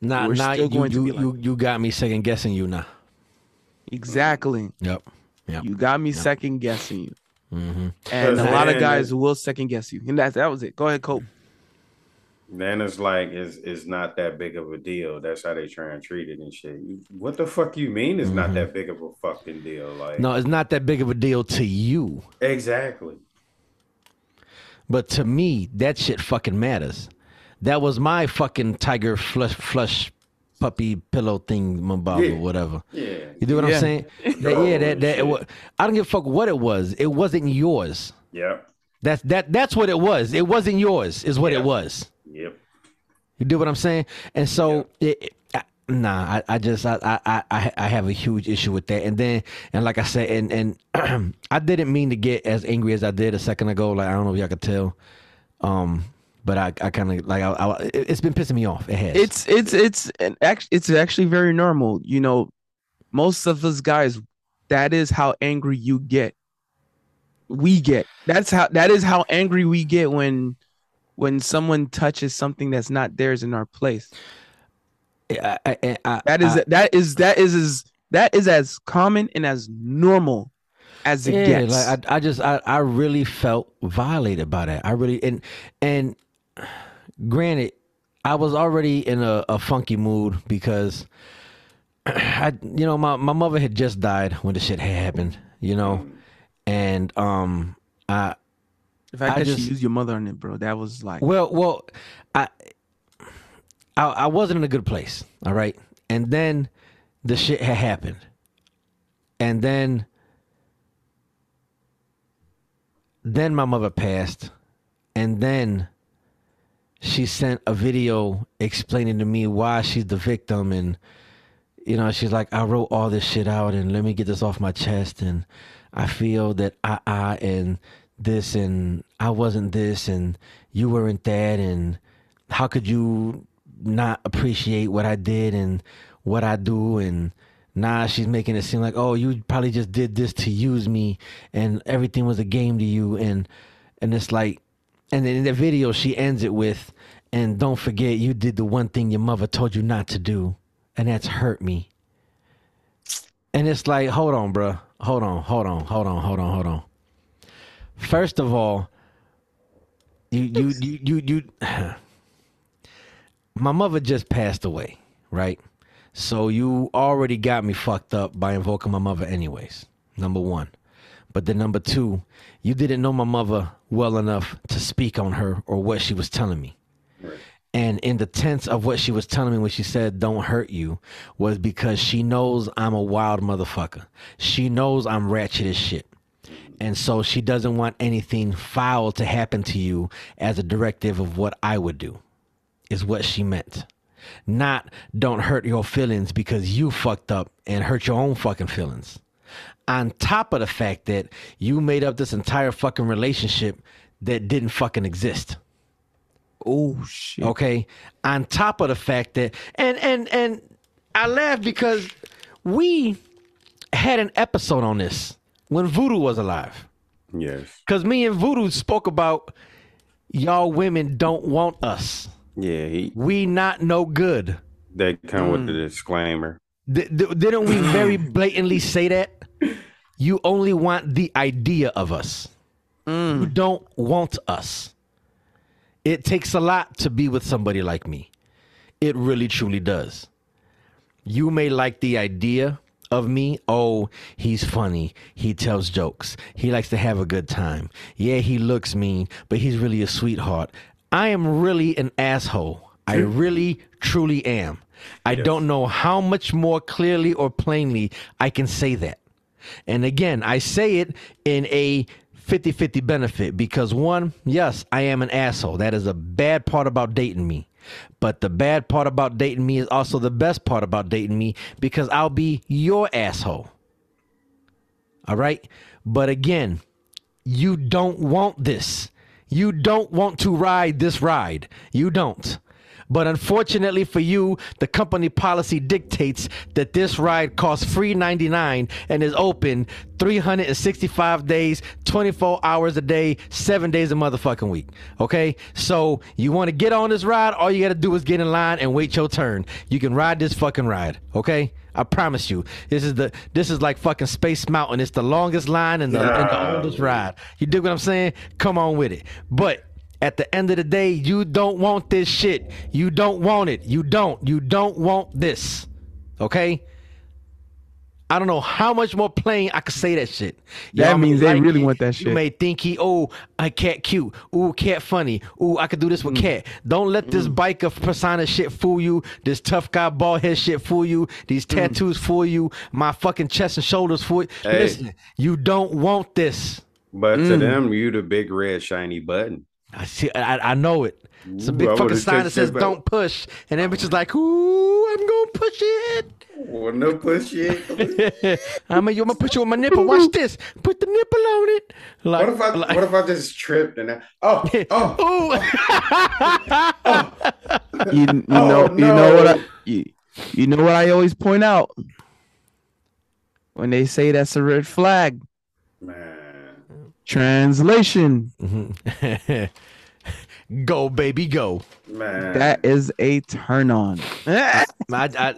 B: Now,
A: We're
B: now
A: still
B: you
A: going to
B: you,
A: be like-
B: you you got me second guessing you now.
A: exactly
B: Yep. Yep.
A: you got me second guessing you
B: Mm-hmm.
A: and a lot of guys will second guess you and that that was it go ahead Cope.
C: Then it's like it's it's not that big of a deal. That's how they try and treat it and shit. What the fuck you mean? It's not
B: Mhm.
C: that big of a fucking deal. Like
B: No, it's not that big of a deal to you,
C: exactly.
B: but to me, that shit fucking matters. That was my fucking tiger flush flush puppy pillow thing, bob
C: Yeah.
B: or whatever.
C: Yeah.
B: You do what
A: Yeah.
B: I'm saying? *laughs* That- yeah, that that it wa- I don't give a fuck what it was. It wasn't yours.
C: Yeah.
B: That's that that's what it was. It wasn't yours. Is what
C: Yeah.
B: it was.
C: Yep.
B: You do what I'm saying? And so, it, it- I, nah, I, I just, I, I, I, I have a huge issue with that. And then, and like I said, and and *clears throat* I didn't mean to get as angry as I did a second ago. Like I don't know if y'all could tell, um, but I, I kind of like, I, I, it- it's been pissing me off. It has.
A: it's it's it's an act- it's actually very normal you know most of us guys that is how angry you get we get that's how that is how angry we get when when someone touches something that's not theirs in our place.
B: I, I, I,
A: that is that is that is as that is as common and as normal as it
B: yeah,
A: gets.
B: Like I, I just, I, I really felt violated by that. I really, and and granted, I was already in a, a funky mood because *clears throat* I, you know, my, my mother had just died when the shit had happened, you know, and um, I
A: the fact
B: I
A: that
B: just-
A: you use your mother on it bro that was like
B: well, well, I, I, I wasn't in a good place, all right, and then the shit had happened, and then, then my mother passed, and then she sent a video explaining to me why she's the victim. And you know she's like i wrote all this shit out and let me get this off my chest. And I feel that I, I and this and I wasn't this and you weren't that and how could you not appreciate what I did and what I do? And nah she's making it seem like oh you probably just did this to use me and everything was a game to you. And and it's like and then in the video she ends it with and don't forget you did the one thing your mother told you not to do and that's hurt me. And it's like hold on bruh. Hold on hold on hold on hold on hold on first of all you you you you, you *sighs* my mother just passed away, right? So you already got me fucked up by invoking my mother, anyways. Number one. But then number two, you didn't know my mother well enough to speak on her or what she was telling me. And in the tense of what she was telling me when she said, don't hurt you, was because she knows I'm a wild motherfucker. She knows I'm ratchet as shit. And so she doesn't want anything foul to happen to you as a directive of what I would do is what she meant. Not don't hurt your feelings because you fucked up and hurt your own fucking feelings. On top of the fact that you made up this entire fucking relationship that didn't fucking exist.
A: Oh shit.
B: Okay. On top of the fact that and and and I laugh because we had an episode on this when Voodoo was alive.
C: Yes.
B: Cause me and Voodoo spoke about y'all women don't want us.
C: Yeah, he
B: We not no good.
C: they come
B: Mm.
C: with the disclaimer.
B: D- d- didn't we very *clears throat* blatantly say that? You only want the idea of us. You don't want us. It takes a lot to be with somebody like me. It really truly does. You may like the idea of me. Oh, he's funny. He tells jokes. He likes to have a good time. Yeah, he looks mean, but he's really a sweetheart. I am really an asshole. I really, truly am. I don't know how much more clearly or plainly I can say that. And again, I say it in a 50 50 benefit because one, yes, I am an asshole. That is a bad part about dating me. But the bad part about dating me is also the best part about dating me because I'll be your asshole. All right? But again, you don't want this. You don't want to ride this ride. You don't. But unfortunately for you, the company policy dictates that this ride costs free 99 and is open 365 days, 24 hours a day, 7 days a motherfucking week. Okay? So, you want to get on this ride, all you got to do is get in line and wait your turn. You can ride this fucking ride, okay? I promise you. This is the this is like fucking Space Mountain. It's the longest line and the, and the oldest ride. You dig what I'm saying? Come on with it. But at the end of the day, you don't want this shit. You don't want it. You don't. You don't want this. Okay? I don't know how much more plain I could say that shit.
A: That
B: Y'all may
A: means they really
B: it.
A: want that shit.
B: You may think he, oh, I cat cute. Ooh, cat funny. Ooh, I could do this
A: Mm.
B: with cat. Don't let this biker persona shit fool you. This tough guy bald head shit fool you. These
A: Mm.
B: tattoos fool you. My fucking chest and shoulders fool you.
C: Hey.
B: Listen, you don't want this.
C: But to
B: Mm.
C: them, you the big red shiny button.
B: I see. I, I know it. It's a big
C: I
B: fucking sign that says
C: it,
B: "Don't push," and then bitch is like, "Ooh, I'm gonna push it."
C: Well, *laughs* no push it.
B: I'm gonna, I'm gonna put you on my nipple. Watch *laughs* this. Put the nipple on it. Like,
C: What if I
B: like-
C: what if I just tripped and I, oh *laughs* oh
B: Ooh. Oh.
A: You, you
C: Oh,
A: know, you know what I you, you know what I always point out when they say that's a red flag.
C: man.
A: Translation: *laughs*
B: go baby, go.
C: Man.
A: That is a turn on. *laughs*
B: I, I,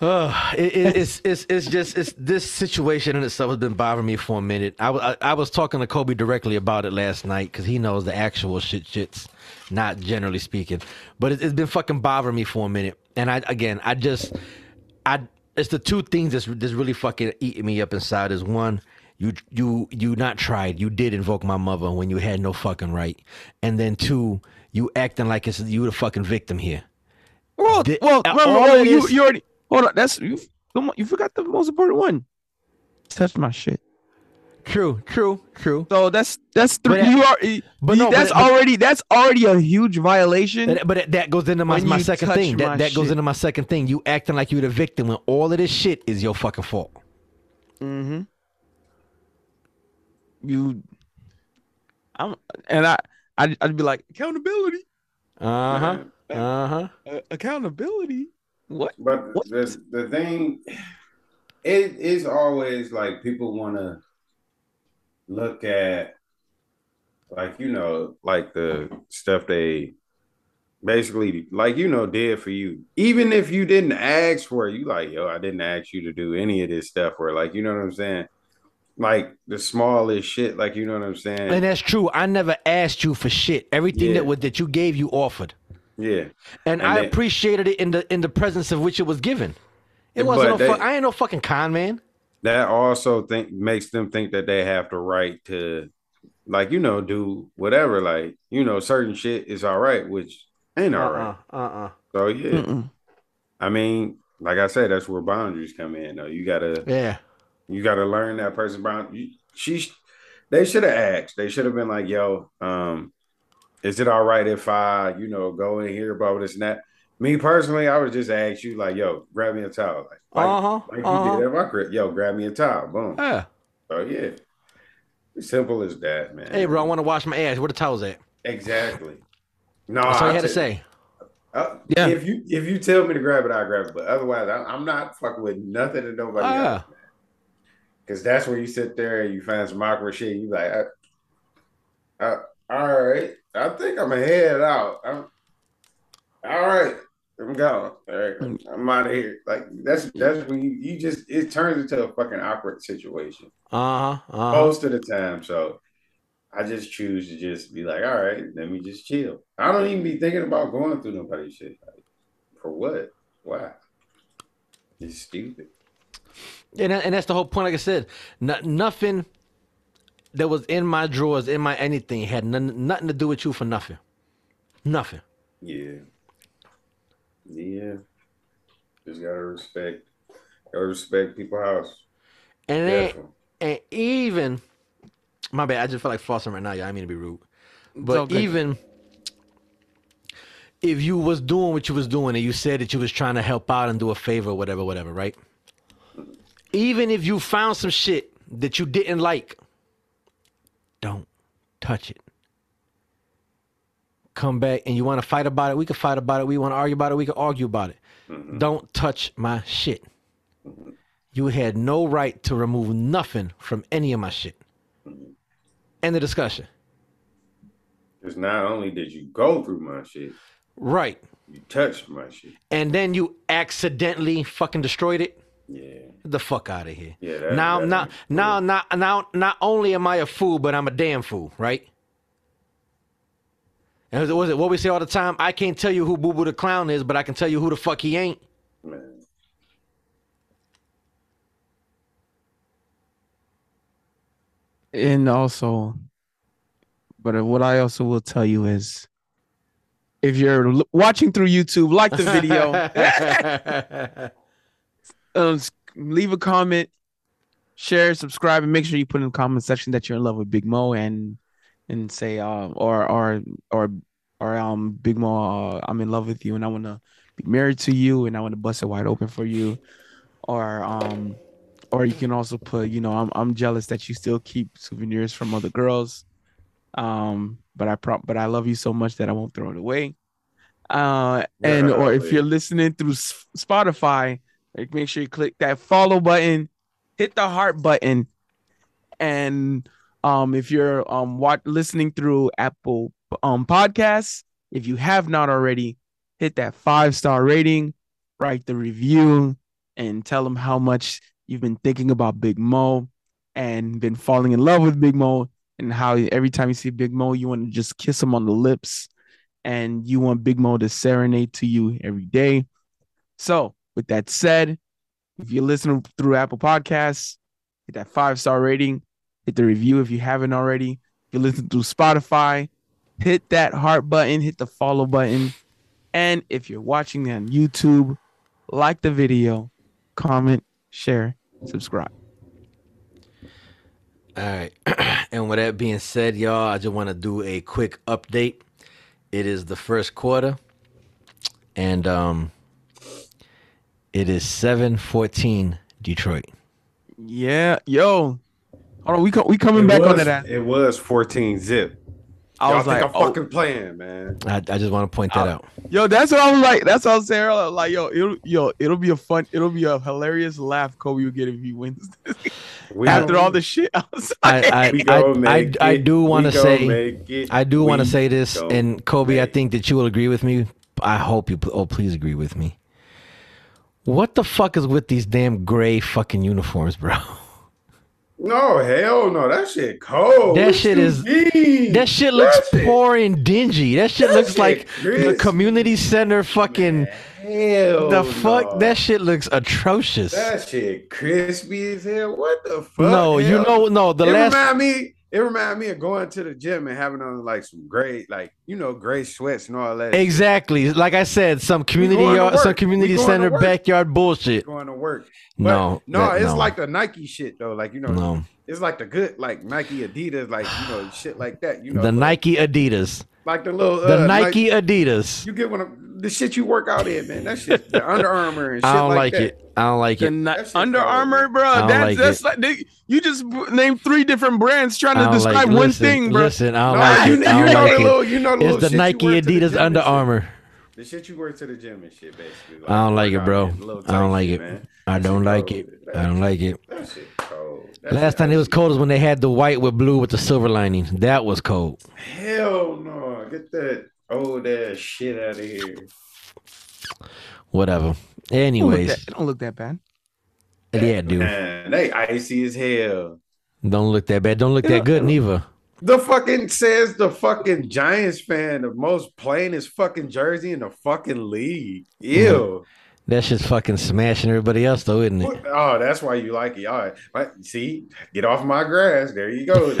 B: uh, it, it, it's it's it's just it's this situation in itself has been bothering me for a minute. I, wa- I, I was talking to Kobe directly about it last night because he knows the actual shit shits, not generally speaking. But it, it's been fucking bothering me for a minute. And I again, I just, I it's the two things that's that's really fucking eating me up inside. Is one, you you you not tried. You did invoke my mother when you had no fucking right. And then two, you acting like it's you the fucking victim here.
A: Well,
B: Di-
A: well,
B: uh, all
A: oh, you, you already hold on. That's you. You forgot the most important one. Touch my shit.
B: True, true, true.
A: So that's that's three.
B: But,
A: you are,
B: but no,
A: that's
B: but- but-
A: already that's already a huge violation.
B: But, but that goes into my, my second thing.
A: my
B: That that goes into my second thing. You acting like you're the victim when all of this shit is your fucking fault.
A: mm-hmm. You, I'm, and I, I'd, I'd be like accountability,
B: Uh huh. Uh huh.
A: uh, accountability. What?
C: But
A: What?
C: the the thing, it is always like people want to look at, like you know, like the stuff they basically like you know did for you. Even if you didn't ask for it, you like yo, I didn't ask you to do any of this stuff. Or like you know what I'm saying, like the smallest shit. Like you know what I'm saying.
B: And that's true. I never asked you for shit. Everything
C: Yeah.
B: that was that you gave, you offered,
C: yeah,
B: and,
C: And
B: I
C: then-
B: appreciated it in the in the presence of which it was given. It wasn't no
C: they-
B: fuck. I ain't no fucking con man.
C: that also think makes them think that they have the right to like you know do whatever like you know certain shit is all right which ain't all right
B: Uh uh.
C: so yeah
A: Mm-mm.
C: i mean like i said that's where boundaries come in though you gotta
B: Yeah.
C: You gotta learn that person boundary she they should have asked they should have been like yo um is it all right if i you know go in here about this and that me personally i would just ask you like yo grab me a towel like, like,
B: Uh huh.
C: like
B: Uh
C: you did
B: huh.
C: at my crib yo grab me a towel boom
B: Yeah.
C: so yeah, simple as that, man.
B: Hey, bro, I want to wash my ass. Where the towels at?
C: Exactly. No,
B: That's all you had to say.
C: Uh,
A: Yeah.
C: If you if you tell me to grab it, I'll grab it. But otherwise, I, I'm not fucking with nothing that nobody
B: Oh,
C: else. Because that's where you sit there and you find some awkward shit. You like, I, I, all right, I think I'm gonna head out. I'm, all right, I'm gone. All right, I'm out of here. Like that's that's when you, you just it turns into a fucking awkward situation
B: Uh huh. Uh huh.
C: most of the time. So I just choose to just be like, all right, let me just chill. I don't even be thinking about going through nobody's shit. Like, for what? Why? It's stupid.
B: And, and that's the whole point. Like I said, no, nothing that was in my drawers, in my anything, had none, nothing to do with you for nothing. Nothing.
C: Yeah. Yeah. Just gotta respect. Gotta respect people's house.
B: And it and even my bad. I just feel like flossing right now. Yeah, I mean to be rude, but
A: all good.
B: even if you was doing what you was doing and you said that you was trying to help out and do a favor, or whatever, whatever, right? Even if you found some shit that you didn't like, don't touch it. Come back and you want to fight about it, we can fight about it. We want to argue about it, we can argue about it. Mm-hmm. Don't touch my shit. Mm-hmm. You had no right to remove nothing from any of my shit. Mm-hmm. End of discussion.
C: Because not only did you go through my shit,
B: Right.
C: you touched my shit.
B: And then you accidentally fucking destroyed it.
C: Yeah.
B: Get the fuck out of here.
C: Yeah, that-
B: now,
C: that
B: now,
C: ain't
B: now, now, now, not only am I a fool, but I'm a damn fool, right? And what was it what we say all the time? I can't tell you who Boo Boo the Clown is, but I can tell you who the fuck he ain't.
C: Man.
A: and also but uh, what i also will tell you is if you're watching through youtube like the video *laughs* *laughs* um, leave a comment share subscribe and make sure you put in the comment section that you're in love with big mo and and say uh or or or or um big mo uh, i'm in love with you and i want to be married to you and i want to bust it wide open for you. Or um or you can also put you know i'm i'm jealous that you still keep souvenirs from other girls. Um but i pro- but i love you so much that i won't throw it away. Uh and or if you're listening through S- spotify like make sure you click that follow button hit the heart button and um if you're um listening through apple um podcasts if you have not already hit that five star rating write the review and tell them how much you've been thinking about big mo and been falling in love with big mo and how every time you see big mo you want to just kiss him on the lips and you want big mo to serenade to you every day. So with that said if you're listening through Apple Podcasts, hit that five star rating, hit the review if you haven't already. If you listen through Spotify, hit that heart button, hit the follow button. And if you're watching on YouTube, like the video, comment, share, subscribe.
B: All right. *clears throat* and with that being said, y'all, I just want to do a quick update. It is the first quarter, and um, it is seven fourteen Detroit.
A: Yeah, yo, Hold on, we co- we coming
C: It
A: back
C: was,
A: on that.
C: It was 14 zip.
A: I
C: Y'all
A: was
C: think
A: like,
C: I'm
A: oh,
C: fucking playing, man.
B: I, I just want to point that out.
A: yo, that's what I was like. That's what I was saying. earlier. Like, yo, it'll yo, it'll be a fun, it'll be a hilarious laugh Kobe will get if he wins *laughs*
C: We
A: after all the shit. I was like,
B: I I, I, I, I do want to say. I do want to say this, and Kobe, I think that you will agree with me. I hope you. Oh, please agree with me. What the fuck is with these damn gray fucking uniforms, bro? *laughs*
C: No, hell no. That shit cold.
B: That
C: What
B: shit is-
C: mean?
B: That shit looks
C: That shit-
B: poor and dingy. That shit
C: That
B: looks
C: shit
B: like the community center fucking.
C: Hell
B: The fuck?
C: no.
B: That shit looks atrocious.
C: That shit crispy as hell. What the fuck?
B: no, you know, no. The
C: it
B: last
C: remind me. It reminded me of going to the gym and having on like some great, like you know, gray sweats and all that.
B: exactly, like I said, some community yard, some community center backyard bullshit.
C: Going to work. But
B: No,
C: no,
B: that-
C: it's
B: no.
C: like the Nike shit though. Like you know,
B: No,
C: it's like the good, like Nike, Adidas, like you know, shit like that. You know,
B: the
C: like,
B: Nike Adidas,
C: like the little
B: the
C: uh,
B: Nike
C: Like,
B: Adidas.
C: you get one of the shit you work out in, man. That shit, the Under Armour and shit
B: I don't
C: like,
B: like
C: that.
B: it. I don't like
A: the
B: it.
A: ni-
C: That
A: Under Armour, bro.
B: I
A: That's
B: like
A: that's
B: it.
A: like they, you just b- named three different brands trying to
B: don't like
A: describe
B: it.
A: one
B: Listen,
A: thing, bro.
B: Listen, I don't
C: No,
B: like
C: you,
B: it.
C: you
B: I don't
C: know
B: like
C: the
B: it.
C: little, you know the little
B: It's the
C: shit
B: Nike
C: wear the
B: Adidas Under. Armour.
C: The shit you wear to the gym and shit, basically.
B: I don't like it, bro. I don't like
C: shit,
B: it.
C: man.
B: I don't like it. I don't like it.
C: That shit cold. That
B: Last time it was
C: actually-
B: cold is when they had the white with blue with the silver lining. That was cold.
C: Hell no! Get that old ass shit out of here.
B: Whatever.
A: It don't look
B: Anyways,
A: that- it don't look that bad.
B: yeah, dude.
C: Man, they icy as hell.
B: Don't look that bad. Don't look that good neither.
C: The fucking says the fucking Giants fan, the most plainest fucking jersey in the fucking league. Mm-hmm. Ew.
B: That shit's fucking smashing everybody else though, isn't it? *laughs*
C: Oh, that's why you like it. All right. See, get off my grass. There you go. *laughs*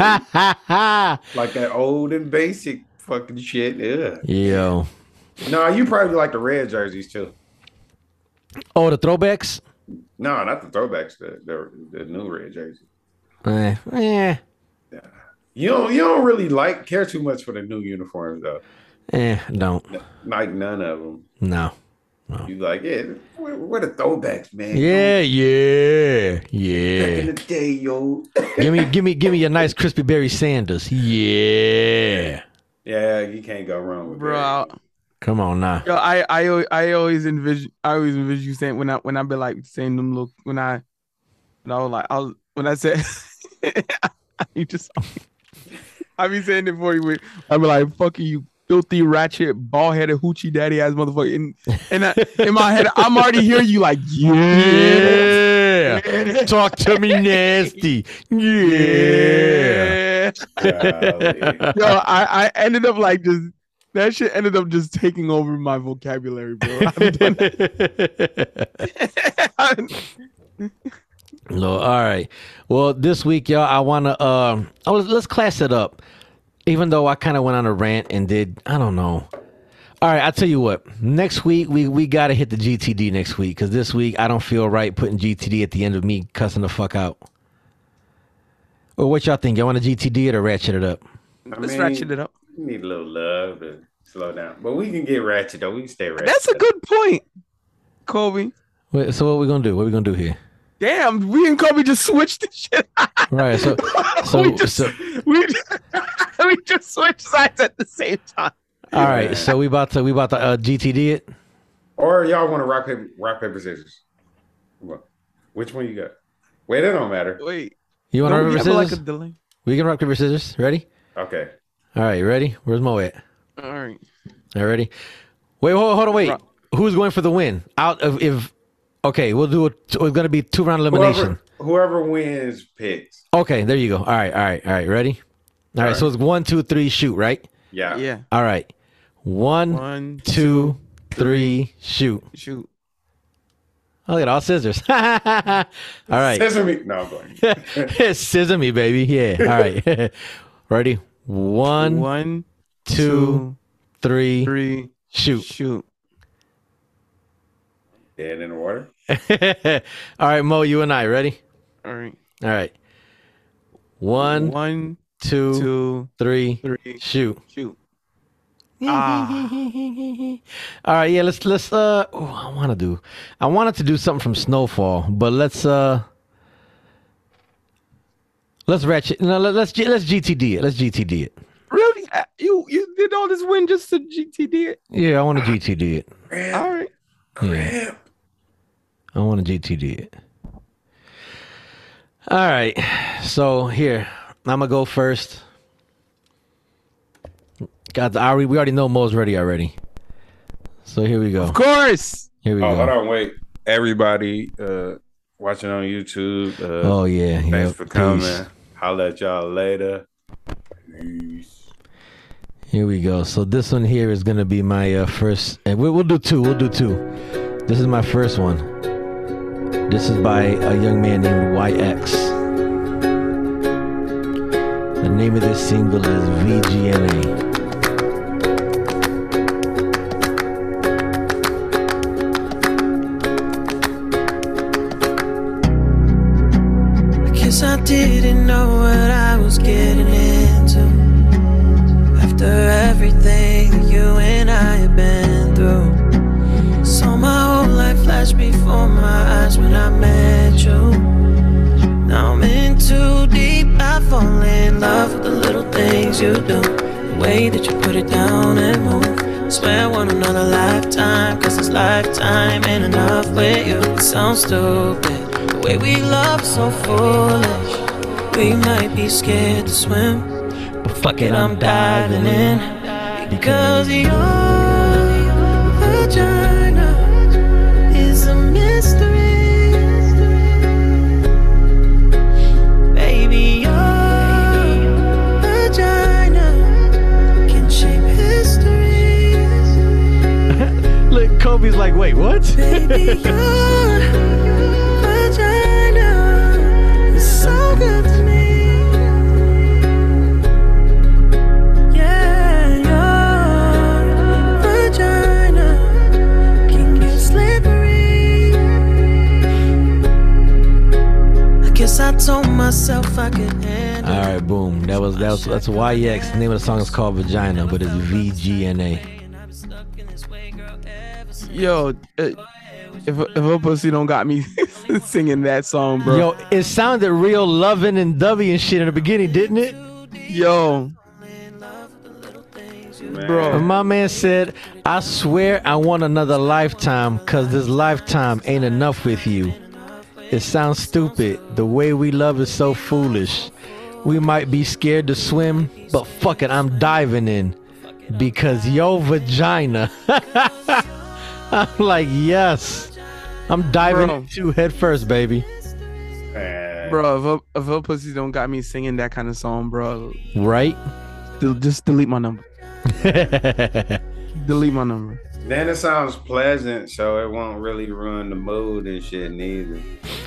C: Like that old and basic fucking shit. Yeah.
B: Yo.
C: No, you probably like the red jerseys too.
B: Oh, the throwbacks?
C: No, not the throwbacks. The the, the new red jersey.
B: Eh, eh,
C: You don't you don't really like care too much for the new uniforms though.
B: eh, don't.
C: Like none of them.
B: No.
C: You like yeah. Where, where the throwbacks, man?
B: Yeah, yeah, yeah.
C: Back in the day, yo. *laughs*
B: give me, give me, give me a nice crispy Barry Sanders. Yeah.
C: yeah, you can't go wrong with
A: Bro,
C: that.
B: Come on now.
A: yo, I, I, I always envision, I always envision you saying when I, when I be like saying them look, when I, when I was like, I was, when I said, *laughs* you just, I be saying it for you. I be like, fuck you, you filthy ratchet, bald headed hoochie daddy ass motherfucker. And, and I, in my head, I'm already hearing you like, yeah,
B: Yeah. Talk to me *laughs* nasty. Yeah.
C: Golly.
A: Yo, I, I ended up like just that shit ended up just taking over my vocabulary, bro. I'm done. *laughs* *laughs*
B: No, all right. Well, this week, y'all, I want to. Um, oh, let's, let's class it up. Even though I kind of went on a rant and did, I don't know. All right, I'll tell you what. Next week, we we got to hit the GTD next week because this week I don't feel right putting GTD at the end of me cussing the fuck out. Or what y'all think? Y'all want to GTD it or ratchet it up?
C: I
A: Let's
C: mean,
A: ratchet it up.
C: We need a little love to slow down, but we can get ratchet though. We can stay ratchet.
A: That's a good point, Kobe.
B: Wait, so what we gonna do? What we gonna do here?
A: Damn, we and Kobe just switched the shit.
B: Right. So *laughs* so *laughs*
A: we just
B: so
A: we, *laughs* we just switch sides at the same time.
B: all right. So we about to we about to uh, GTD it.
C: Or y'all want to rock paper, rock paper scissors? What? Which one you got? Wait, that don't matter.
A: Wait,
B: You want to
A: don't
B: rock paper
A: have like
B: scissors?
A: a delay?
B: We can rock paper scissors. Ready?
C: Okay.
B: All right. You ready? Where's Mo at?
A: All right.
B: All right, ready? Wait, hold, hold on, wait.
A: Rock.
B: Who's going for the win? Out of if okay, we'll do it. It's gonna be two round elimination.
C: Whoever, whoever wins picks.
B: Okay, there you go. All right, all right, all right. Ready? All right, so it's one, two, three, shoot. Right?
C: Yeah.
A: Yeah.
B: All right. One,
A: One,
B: two, three, shoot.
A: shoot.
B: Oh, look at all scissors. *laughs* all right.
C: Sesame. No, I'm going. *laughs*
B: Scissor me, baby. Yeah. All right. *laughs* Ready? One,
A: One,
B: two,
A: two,
B: three,
A: three,
B: shoot.
A: shoot.
C: Dead in the water.
B: all right, Mo, you and I ready?
A: All right.
B: All right. One,
A: One,
B: two,
A: two,
B: three,
A: three,
B: shoot.
A: shoot. *laughs* Ah. *laughs*
B: All right, yeah, let's let's uh oh, I want to do I wanted to do something from Snowfall, but let's uh Let's ratchet. No, let, let's G- let's GTD it. Let's GTD it.
A: Really? Uh, You you did all this win just to GTD it?
B: Yeah, I want to GTD it.
A: All right.
B: Yeah. I want to GTD it. All right. So here, I'm gonna go first. Got the already. We already know Mo's ready already. So here we go.
A: Of course.
B: Here we go.
C: Oh, hold on, wait. Everybody uh watching on YouTube. Uh,
B: Oh yeah.
C: thanks
B: yeah.
C: for coming.
B: Peace.
C: Holla at y'all later. Peace.
B: Here we go. So this one here is gonna be my uh, first, and we, we'll do two. We'll do two. This is my first one. This is by a young man named YX. The name of this single is VGNA.
I: Way that you put it down and move. Swear one another lifetime. Cause this lifetime ain't enough with you. It sounds stupid. The way we love so foolish. We might be scared to swim. But fuck it, I'm diving in. Because your
B: Look, like, wait, what? *laughs*
I: Baby, your *laughs* vagina is so good to me. Yeah, your vagina can get slippery. I guess I told myself I could handle
B: All right, boom. That was that was that's YX. The name of the song is called Vagina, but it's VGNA.
A: Yo, uh, if if a pussy don't got me *laughs* singing that song, bro.
B: Yo, it sounded real loving and dubby and shit in the beginning, didn't it?
A: Yo, bro.
B: And my man said, I swear I want another lifetime because this lifetime ain't enough with you. It sounds stupid. The way we love is so foolish. We might be scared to swim, but fuck it, I'm diving in because your vagina. *laughs* I'm *laughs* like, yes. I'm diving
A: Bro.
B: into head first, baby.
C: Man.
A: Bro, if a, if a pussy don't got me singing that kind of song, bro,
B: Right?
A: just delete my number. *laughs* Delete my number.
C: Then it sounds pleasant, so it won't really ruin the mood and shit neither.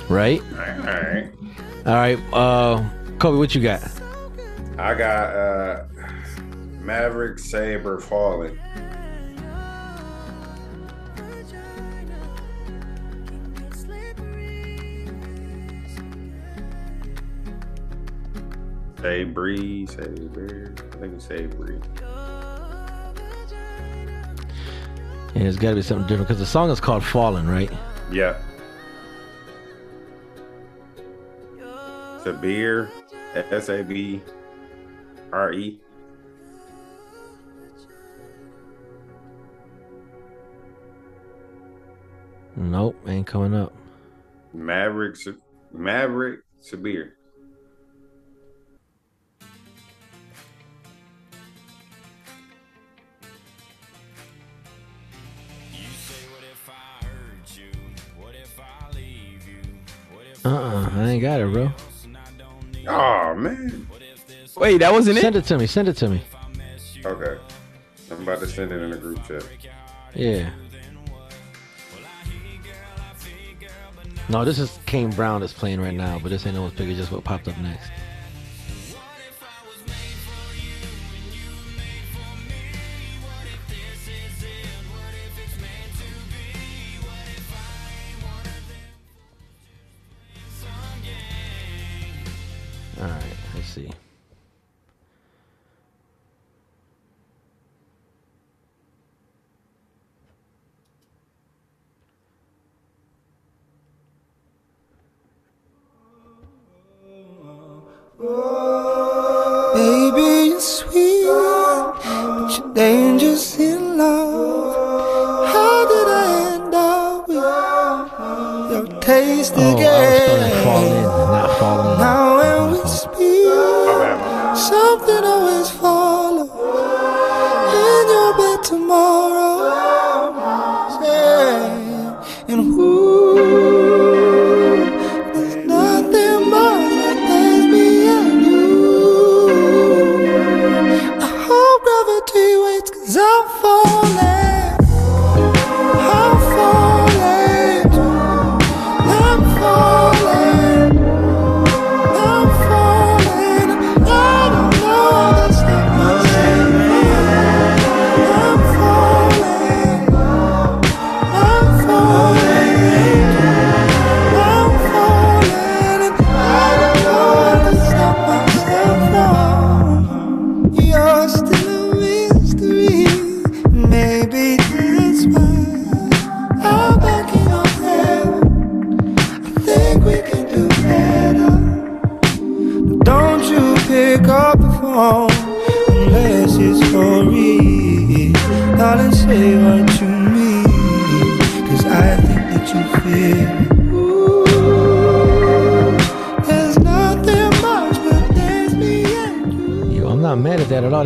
B: right?
C: All right.
B: All right. Uh, Kobe, what you got?
C: I got uh Maverick Sabre falling. Say breeze, say breeze. I think it's say breeze.
B: Yeah, it's got to be something different because the song is called Fallen, right?
C: Yeah. Sabre, S A B R E.
B: Nope, ain't coming up.
C: Maverick, Maverick Sabre.
B: Uh-uh, I ain't got it, bro.
C: Oh man.
A: Wait, that wasn't it?
B: Send
A: it?
B: it to me. Send it to me.
C: Okay. I'm about to send it in a group chat.
B: Yeah. No, this is Kane Brown that's playing right now, but this ain't no one's pick. It's just what popped up next.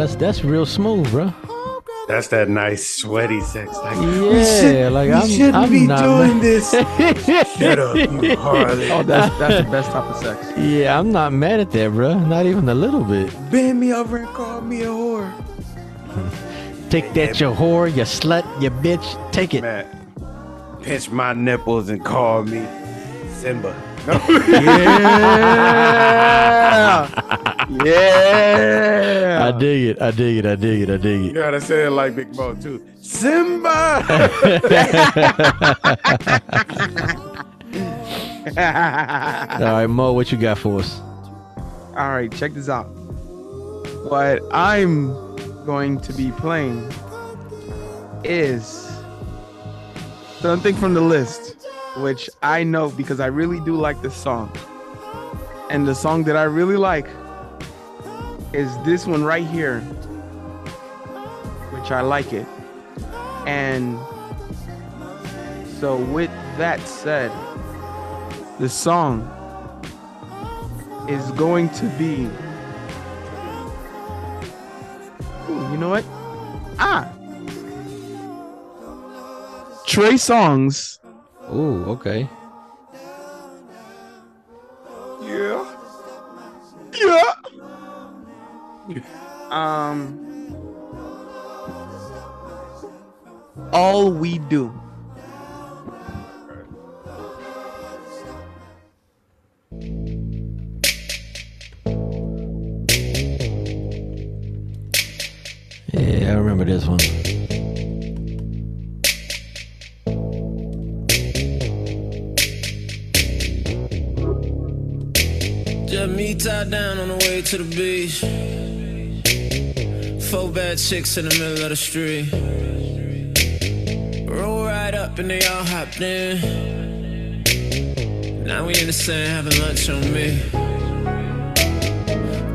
I: That's
B: that's real smooth, bro.
C: That's that nice sweaty sex. Like,
B: Yeah, like I'm,
C: shouldn't
B: I'm
C: be
B: not
C: doing
B: mad.
C: this. *laughs* Shut up, you Harley.
A: Oh, that's that's the best type of sex.
B: Yeah, I'm not mad at that, bro. Not even a little bit.
C: Bend me over and call me a whore. *laughs*
B: Take that, you whore, you slut, you bitch. Take it.
C: Man, pinch my nipples and call me Simba. No. *laughs*
A: Yeah. Yeah.
B: I dig it. I dig it. I dig it. I dig it.
C: You
B: it.
C: gotta say it like Big Mo too. Simba. *laughs*
B: All right, Mo, what you got for us?
A: All right, check this out. What I'm going to be playing is something from the list, which I know because I really do like this song. And the song that I really like is this one right here, which I like it. And so, with that said, the song is going to be. Ooh, you know what? Ah, Trey Songz.
B: Ooh, okay.
C: yeah.
A: Yeah. Um. All we do.
B: Yeah, I remember this one.
J: Just me tied down on the way to the beach. Four bad chicks in the middle of the street. Roll right up and they all hopped in. Now we in the sand having lunch on me.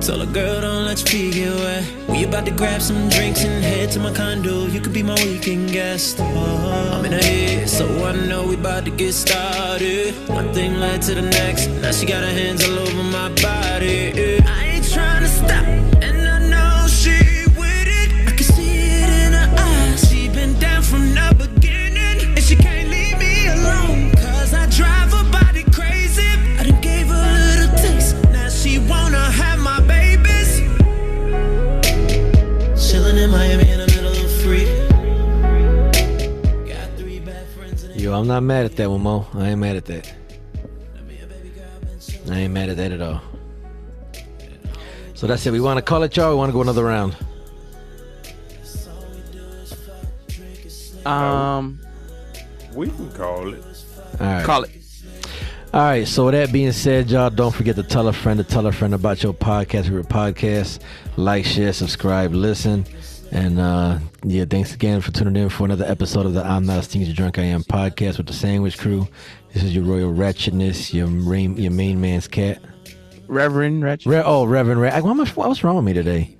J: Told a girl don't let your feet get wet. We about to grab some drinks and head to my condo. You could be my weekend guest. Oh, I'm in her head, so I know we about to get started. One thing led to the next. Now she got her hands all over my body. I
B: I'm not mad at that one, Mo. I ain't mad at that. I ain't mad at that at all. So that's it. We want to call it, y'all. We want to go another round.
A: Um,
C: We can call it.
B: All right.
A: call it.
B: All right. So with that being said, y'all, don't forget to tell a friend to tell a friend about your podcast, favorite podcast. Like, share, subscribe, listen. And uh yeah, thanks again for tuning in for another episode of the I'm Not as Stingy Drunk I Am podcast with the Sandwich Crew. This is your Royal Wretchedness, your main, your main man's cat.
A: Reverend Ratchet.
B: Re- oh, Reverend Ratchet. What's wrong with me today?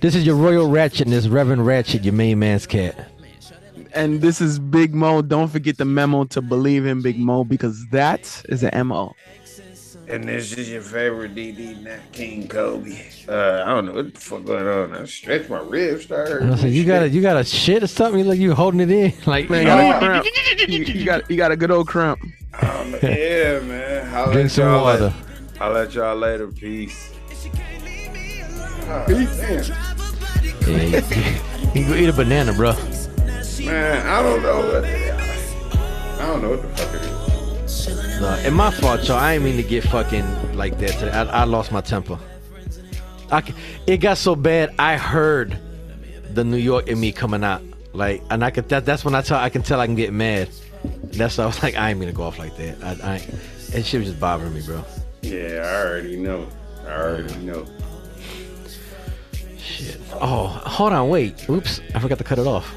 B: This is your Royal Ratchetness, Reverend Ratchet, your main man's cat.
A: and this is Big Mo. Don't forget the memo to believe in Big Mo because that is an mo.
C: And this is your favorite DD Nat King Kobe. Uh, I don't know what the fuck going on. I stretched my ribs. Started.
B: I was like, you got a, you got a shit or something? Like you holding it in? *laughs* Like
A: Man, you got a cramp. *laughs* You, you got you got a good old cramp. *laughs*
C: yeah, man. I'll
B: Drink some
C: y'all
B: water.
C: Later. I'll let y'all later. Peace. Ah, damn.
B: Yeah, you, you can go eat a banana, bro.
C: Man, I don't know what. I don't know what the fuck it is.
B: No, and my fault, y'all. I ain't mean to get fucking like that today. I, I lost my temper. I, it got so bad. I heard the New York in me coming out, like, and I could. That, that's when I tell. I can tell I can get mad. That's why I was *laughs* like, I ain't gonna go off like that. I, I that shit was just bothering me, bro.
C: Yeah, I already know. I already know.
B: Shit. Oh, hold on, wait. Oops, I forgot to cut it off.